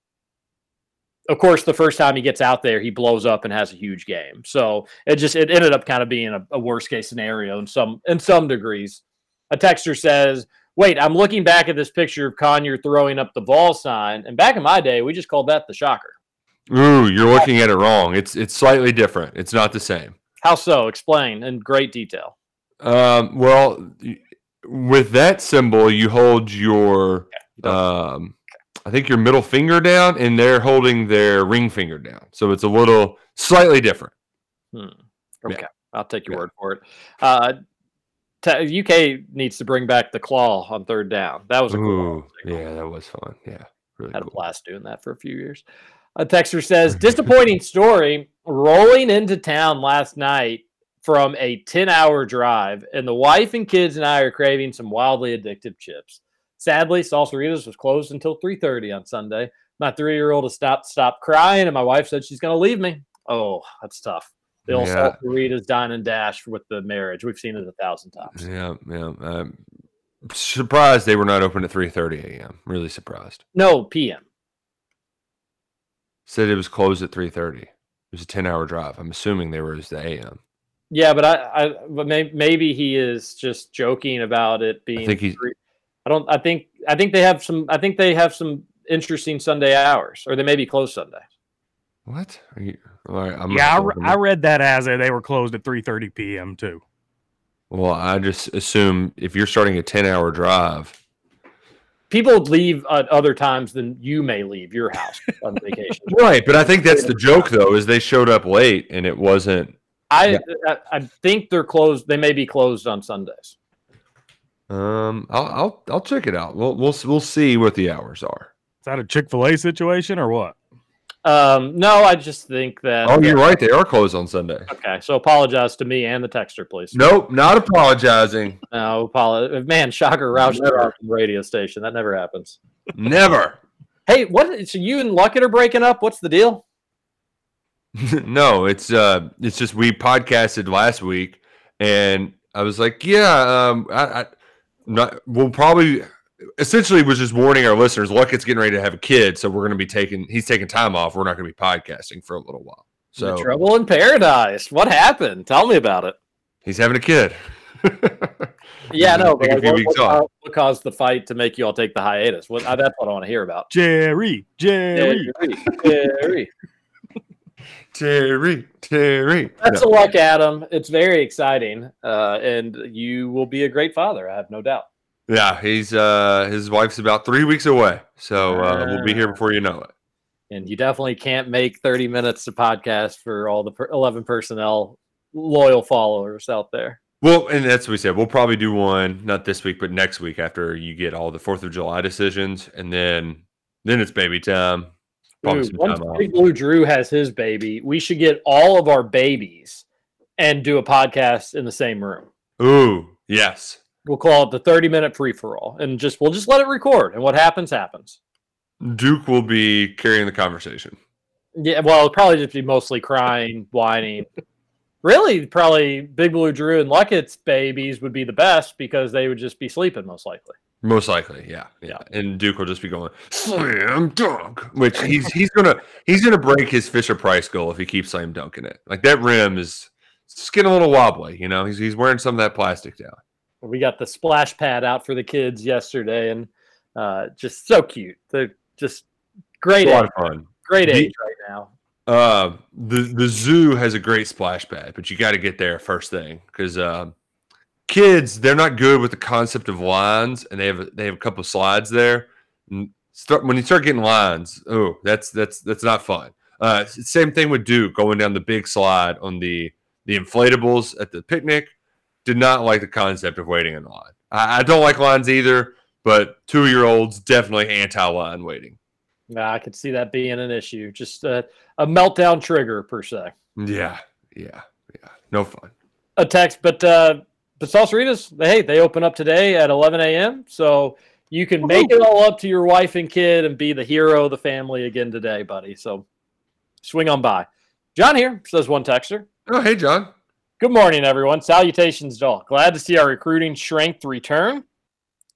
of course, the first time he gets out there, he blows up and has a huge game. So it just it ended up kind of being a, a worst case scenario in some in some degrees. A texter says, "Wait, I'm looking back at this picture of Conyer throwing up the ball sign, and back in my day, we just called that the shocker." Ooh, you're looking at it wrong. It's it's slightly different. It's not the same. How so? Explain in great detail. Um, well, with that symbol, you hold your, um, I think your middle finger down, and they're holding their ring finger down. So it's a little slightly different. Hmm. Okay, I'll take your word for it. Uh, t- UK needs to bring back the claw on third down. That was a cool. Ooh, yeah, that was fun. Yeah, really Had a blast doing that for a few years. A texter says, <laughs> disappointing story. Rolling into town last night from a 10 hour drive, and the wife and kids and I are craving some wildly addictive chips. Sadly, Salsaritas was closed until 3:30 on Sunday. My three-year-old has stopped stopped crying, and my wife said she's going to leave me. Oh, that's tough. The old Yeah. Salsaritas dine and dash with the marriage. We've seen it a thousand times. Yeah, yeah. I'm surprised they were not open at 3:30 a.m. Really surprised. No PM. Said it was closed at 3:30. It was a 10-hour drive. I'm assuming they were as the a.m. Yeah, but I, I but may, maybe he is just joking about it being. think he's- free. I don't. I think. I think they have some. I think they have some interesting Sunday hours, or they may be closed Sunday. What? Are you, all right, I'm yeah, I, re- I read that as a, they were closed at 3:30 p.m. too. Well, I just assume if you're starting a 10-hour drive, People leave at other times than you may leave your house on vacation. <laughs> right? But I think that's the joke, though, is they showed up late and it wasn't. I, I I think they're closed. They may be closed on Sundays. Um, I'll I'll, I'll check it out. We'll we'll we'll see what the hours are. Is that a Chick Fil A situation or what? Um, no, I just think that. Oh, you're right. They are closed on Sunday. Okay, so apologize to me and the texter, please. Nope, not apologizing. No, apologize. Man, shocker, Roush Never. radio station. That never happens. Never. Hey, what? So you and Luckett are breaking up? What's the deal? <laughs> no, it's uh, it's just we podcasted last week, and I was like, yeah, um, I, I not we'll probably essentially was just warning our listeners. Luckett's getting ready to have a kid, so we're going to be taking he's taking time off. We're not going to be podcasting for a little while. So The trouble in paradise. What happened? Tell me about it. he's having a kid. <laughs> Yeah, no, but Take like, what, what, caused- what caused the fight to make you all take the hiatus? What, that's what I want to hear about. Jerry, Jerry. Jerry. Terry, Terry. That's a luck, Adam. It's very exciting, uh, and you will be a great father. I have no doubt. Yeah, he's uh his wife's about three weeks away, so uh, we'll be here before you know it. And you definitely can't make 30 minutes to podcast for all the per- 11 personnel loyal followers out there. Well, and that's what we said. We'll probably do one not this week, but next week after you get all the Fourth of July decisions, and then then it's baby time. Some once. Big Blue Drew has his baby, we should get all of our babies and do a podcast in the same room. Ooh, yes. We'll call it the 30 minute free for all and just we'll just let it record and what happens happens. Duke will be carrying the conversation. Yeah, well, it'll probably just be mostly crying, whining. Really, probably Big Blue Drew and Luckett's babies would be the best because they would just be sleeping most likely. Most likely, yeah, yeah. And Duke will just be going slam dunk, which he's he's gonna he's gonna break his Fisher Price goal if he keeps slam dunking it. Like that rim is just getting a little wobbly. You know, he's he's wearing some of that plastic down. We got the splash pad out for the kids yesterday, and uh, just so cute. They're just great It's a lot age, of fun. great The- age right now. Uh, the the zoo has a great splash pad, but you got to get there first thing because um, kids they're not good with the concept of lines, and they have a, they have a couple slides there. Start when you start getting lines, oh, that's that's that's not fun. Uh, same thing with Duke going down the big slide on the the inflatables at the picnic. Did not like the concept of waiting in line. I, I don't like lines either, but two year olds definitely anti line waiting. Nah, I could see that being an issue. Just a, a meltdown trigger per se. Yeah, yeah, yeah. No fun. A text, but uh, but Salsaritas, hey, they open up today at 11 a.m. So you can make it all up to your wife and kid and be the hero of the family again today, buddy. So swing on by. John here says one texter. Oh, hey, John. Good morning, everyone. Salutations, all. Glad to see our recruiting strength return.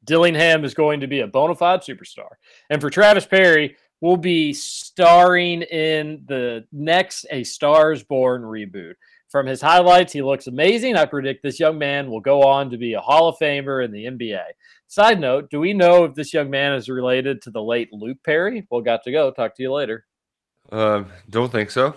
Dillingham is going to be a bona fide superstar. And for Travis Perry, we'll be starring in the next A Stars Born reboot. From his highlights, he looks amazing. I predict this young man will go on to be a Hall of Famer in the NBA. Side note, do we know if this young man is related to the late Luke Perry? Well, got to go. Talk to you later. Um, don't think so.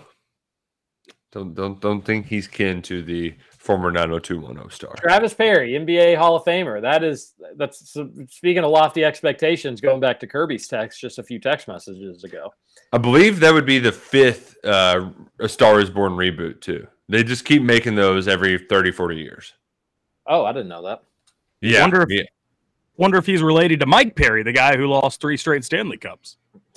Don't don't don't think he's kin to the former 90210 star. Travis Perry, NBA Hall of Famer. That is that's speaking of lofty expectations. Going back to Kirby's text just a few text messages ago. I believe that would be the fifth uh, A Star is Born reboot too. They just keep making those every 30, 40 years. Oh, I didn't know that. Yeah. Wonder if, yeah. wonder if he's related to Mike Perry, the guy who lost three straight Stanley Cups. <laughs>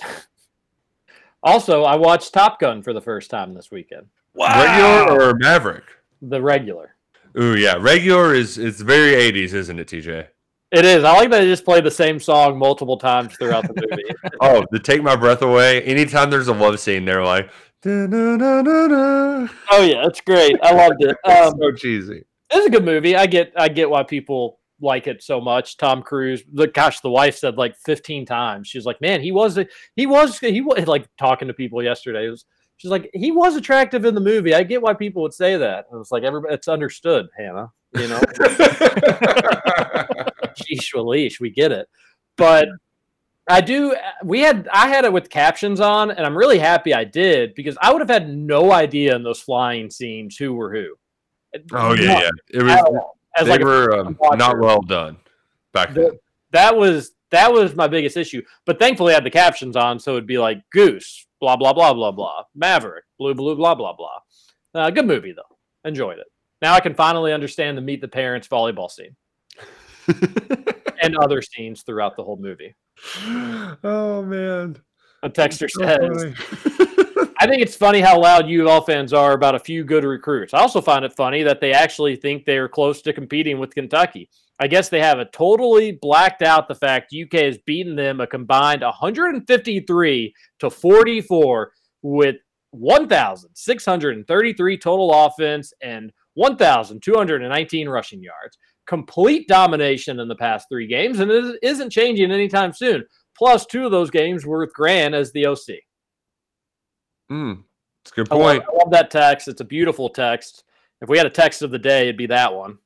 Also, I watched Top Gun for the first time this weekend. Regular or Maverick? The regular. Ooh, yeah. Regular is it's very 80s, isn't it, TJ? It is. I like that they just play the same song multiple times throughout the movie. <laughs> Oh, the Take My Breath Away. Anytime there's a love scene, they're like, "Da-na-na-na-na." oh yeah, it's great. I loved it. <laughs> Um, so cheesy. it's a good movie. I get I get why people like it so much. Tom Cruise, the gosh, the wife said like 15 times. She's like, man, he was he was he was <laughs> like talking to people yesterday. It was, she's like, he was attractive in the movie. I get why people would say that. It was like everybody, it's understood, Hannah. You know, <laughs> sheesh, we get it. But I do. We had I had it with captions on, and I'm really happy I did because I would have had no idea in those flying scenes who were who. Oh yeah, Not yeah. It was. As they like were um, not well done back then. That was that was my biggest issue. But thankfully, I had the captions on, so it'd be like Goose, blah blah blah blah blah, Maverick, blue blue blah blah blah. Uh, good movie though, enjoyed it. Now I can finally understand the meet the parents volleyball scene <laughs> and other scenes throughout the whole movie. oh man. A texter So says. <laughs> I think it's funny how loud U of L fans are about a few good recruits. I also find it funny that they actually think they're close to competing with Kentucky. I guess they have a totally blacked out the fact UK has beaten them a combined 153 to 44 with 1,633 total offense and 1,219 rushing yards. Complete domination in the past three games, and it isn't changing anytime soon. Plus, two of those games were with as the OC. Mm, it's a good I love, point. I love that text. It's a beautiful text. If we had a text of the day, it'd be that one.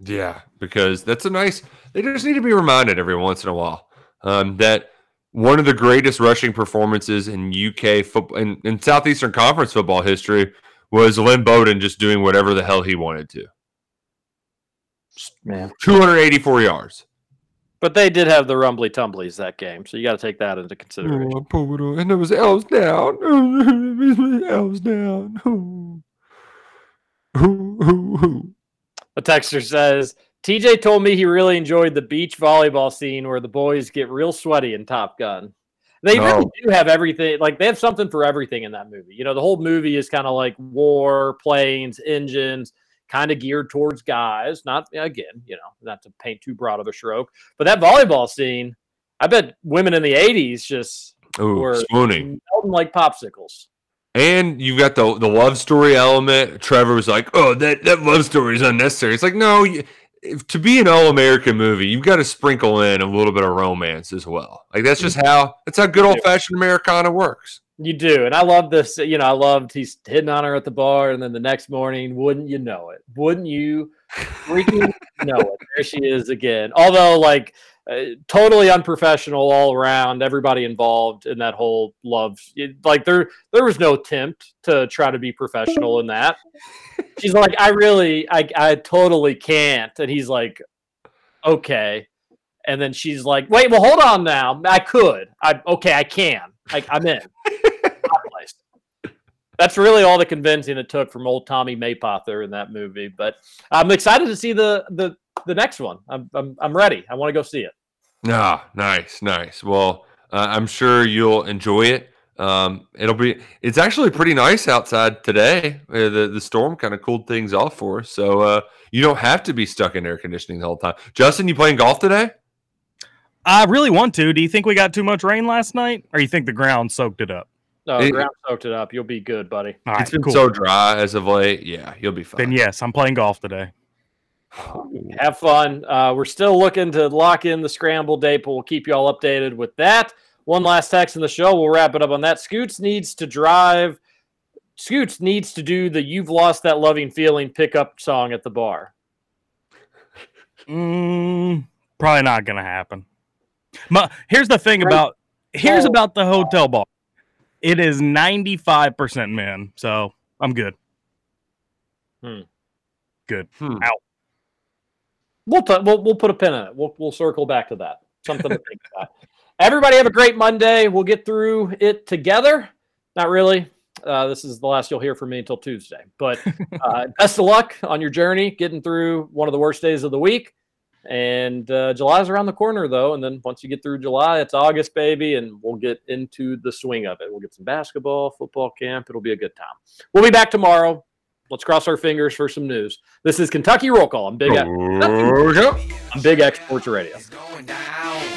Yeah, because that's a nice. They just need to be reminded every once in a while um, that one of the greatest rushing performances in UK football in, in Southeastern Conference football history was Lynn Bowden just doing whatever the hell he wanted to. Man. 284 yards. But they did have the rumbly tumblies that game, so you got to take that into consideration. Oh, poor and it was elves down. <laughs> elves down. A texter says TJ told me he really enjoyed the beach volleyball scene where the boys get real sweaty in Top Gun. They really Oh. do have everything. Like they have something for everything in that movie. You know, the whole movie is kind of like war, planes, engines, kind of geared towards guys. Not again, you know, not to paint too broad of a stroke, but that volleyball scene. I bet women in the '80s just Ooh, were swooning. melting like popsicles. And you've got the the love story element. Trevor was like, "Oh, that that love story is unnecessary." It's like, no, you, if, to be an all American movie, you've got to sprinkle in a little bit of romance as well. Like that's mm. just how that's how good old fashioned Americana works. You do, and I love this. You know, I loved he's hitting on her at the bar, and then the next morning, wouldn't you know it? Wouldn't you freaking <laughs> know it? There she is again. Although, like, uh, totally unprofessional all around. Everybody involved in that whole love, it- like there, there was no attempt to try to be professional in that. She's like, I really, I, I totally can't, and he's like, okay. And then she's like, "Wait, well, hold on now. I could. I okay, I can. I, I'm in." Hot place. That's really all the convincing it took from old Tommy Mapother in that movie. But I'm excited to see the the the next one. I'm I'm, I'm ready. I want to go see it. Ah, nice, nice. Well, uh, I'm sure you'll enjoy it. Um, it'll be. It's actually pretty nice outside today. Uh, the the storm kind of cooled things off for us, so uh, you don't have to be stuck in air conditioning the whole time. Justin, you playing golf today? I really want to. Do you think we got too much rain last night, or you think the ground soaked it up? No, It- ground soaked it up. You'll be good, buddy. All right, it's been cool. so dry as of late. Yeah, you'll be fine. Then yes, I'm playing golf today. <sighs> Have fun. Uh, we're still looking to lock in the scramble date, but we'll keep you all updated with that. One last text in the show. We'll wrap it up on that. Scoots needs to drive. Scoots needs to do the "You've Lost That Loving Feeling" pickup song at the bar. <laughs> Mm, probably not gonna happen. Ma- here's the thing about here's about the hotel bar. It is 95% men, so I'm good. Hmm. Good. Hmm. Out. We'll, t- we'll we'll put a pin in it. We'll we'll circle back to that. Something to think about. Everybody have a great Monday. We'll get through it together. Not really. Uh, this is the last you'll hear from me until Tuesday. But <laughs> uh, best of luck on your journey, getting through one of the worst days of the week. And uh, July's around the corner, though. And then once you get through July, it's August, baby, and we'll get into the swing of it. We'll get some basketball, football camp. It'll be a good time. We'll be back tomorrow. Let's cross our fingers for some news. This is Kentucky Roll Call on Big X, on Big X Sports Radio.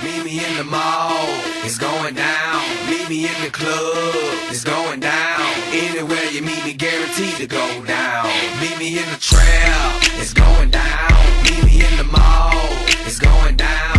Meet me in the mall, it's going down. Meet me in the club, it's going down. Anywhere you meet me, guaranteed to go down. Meet me in the trail, it's going down. Meet me in the mall, it's going down.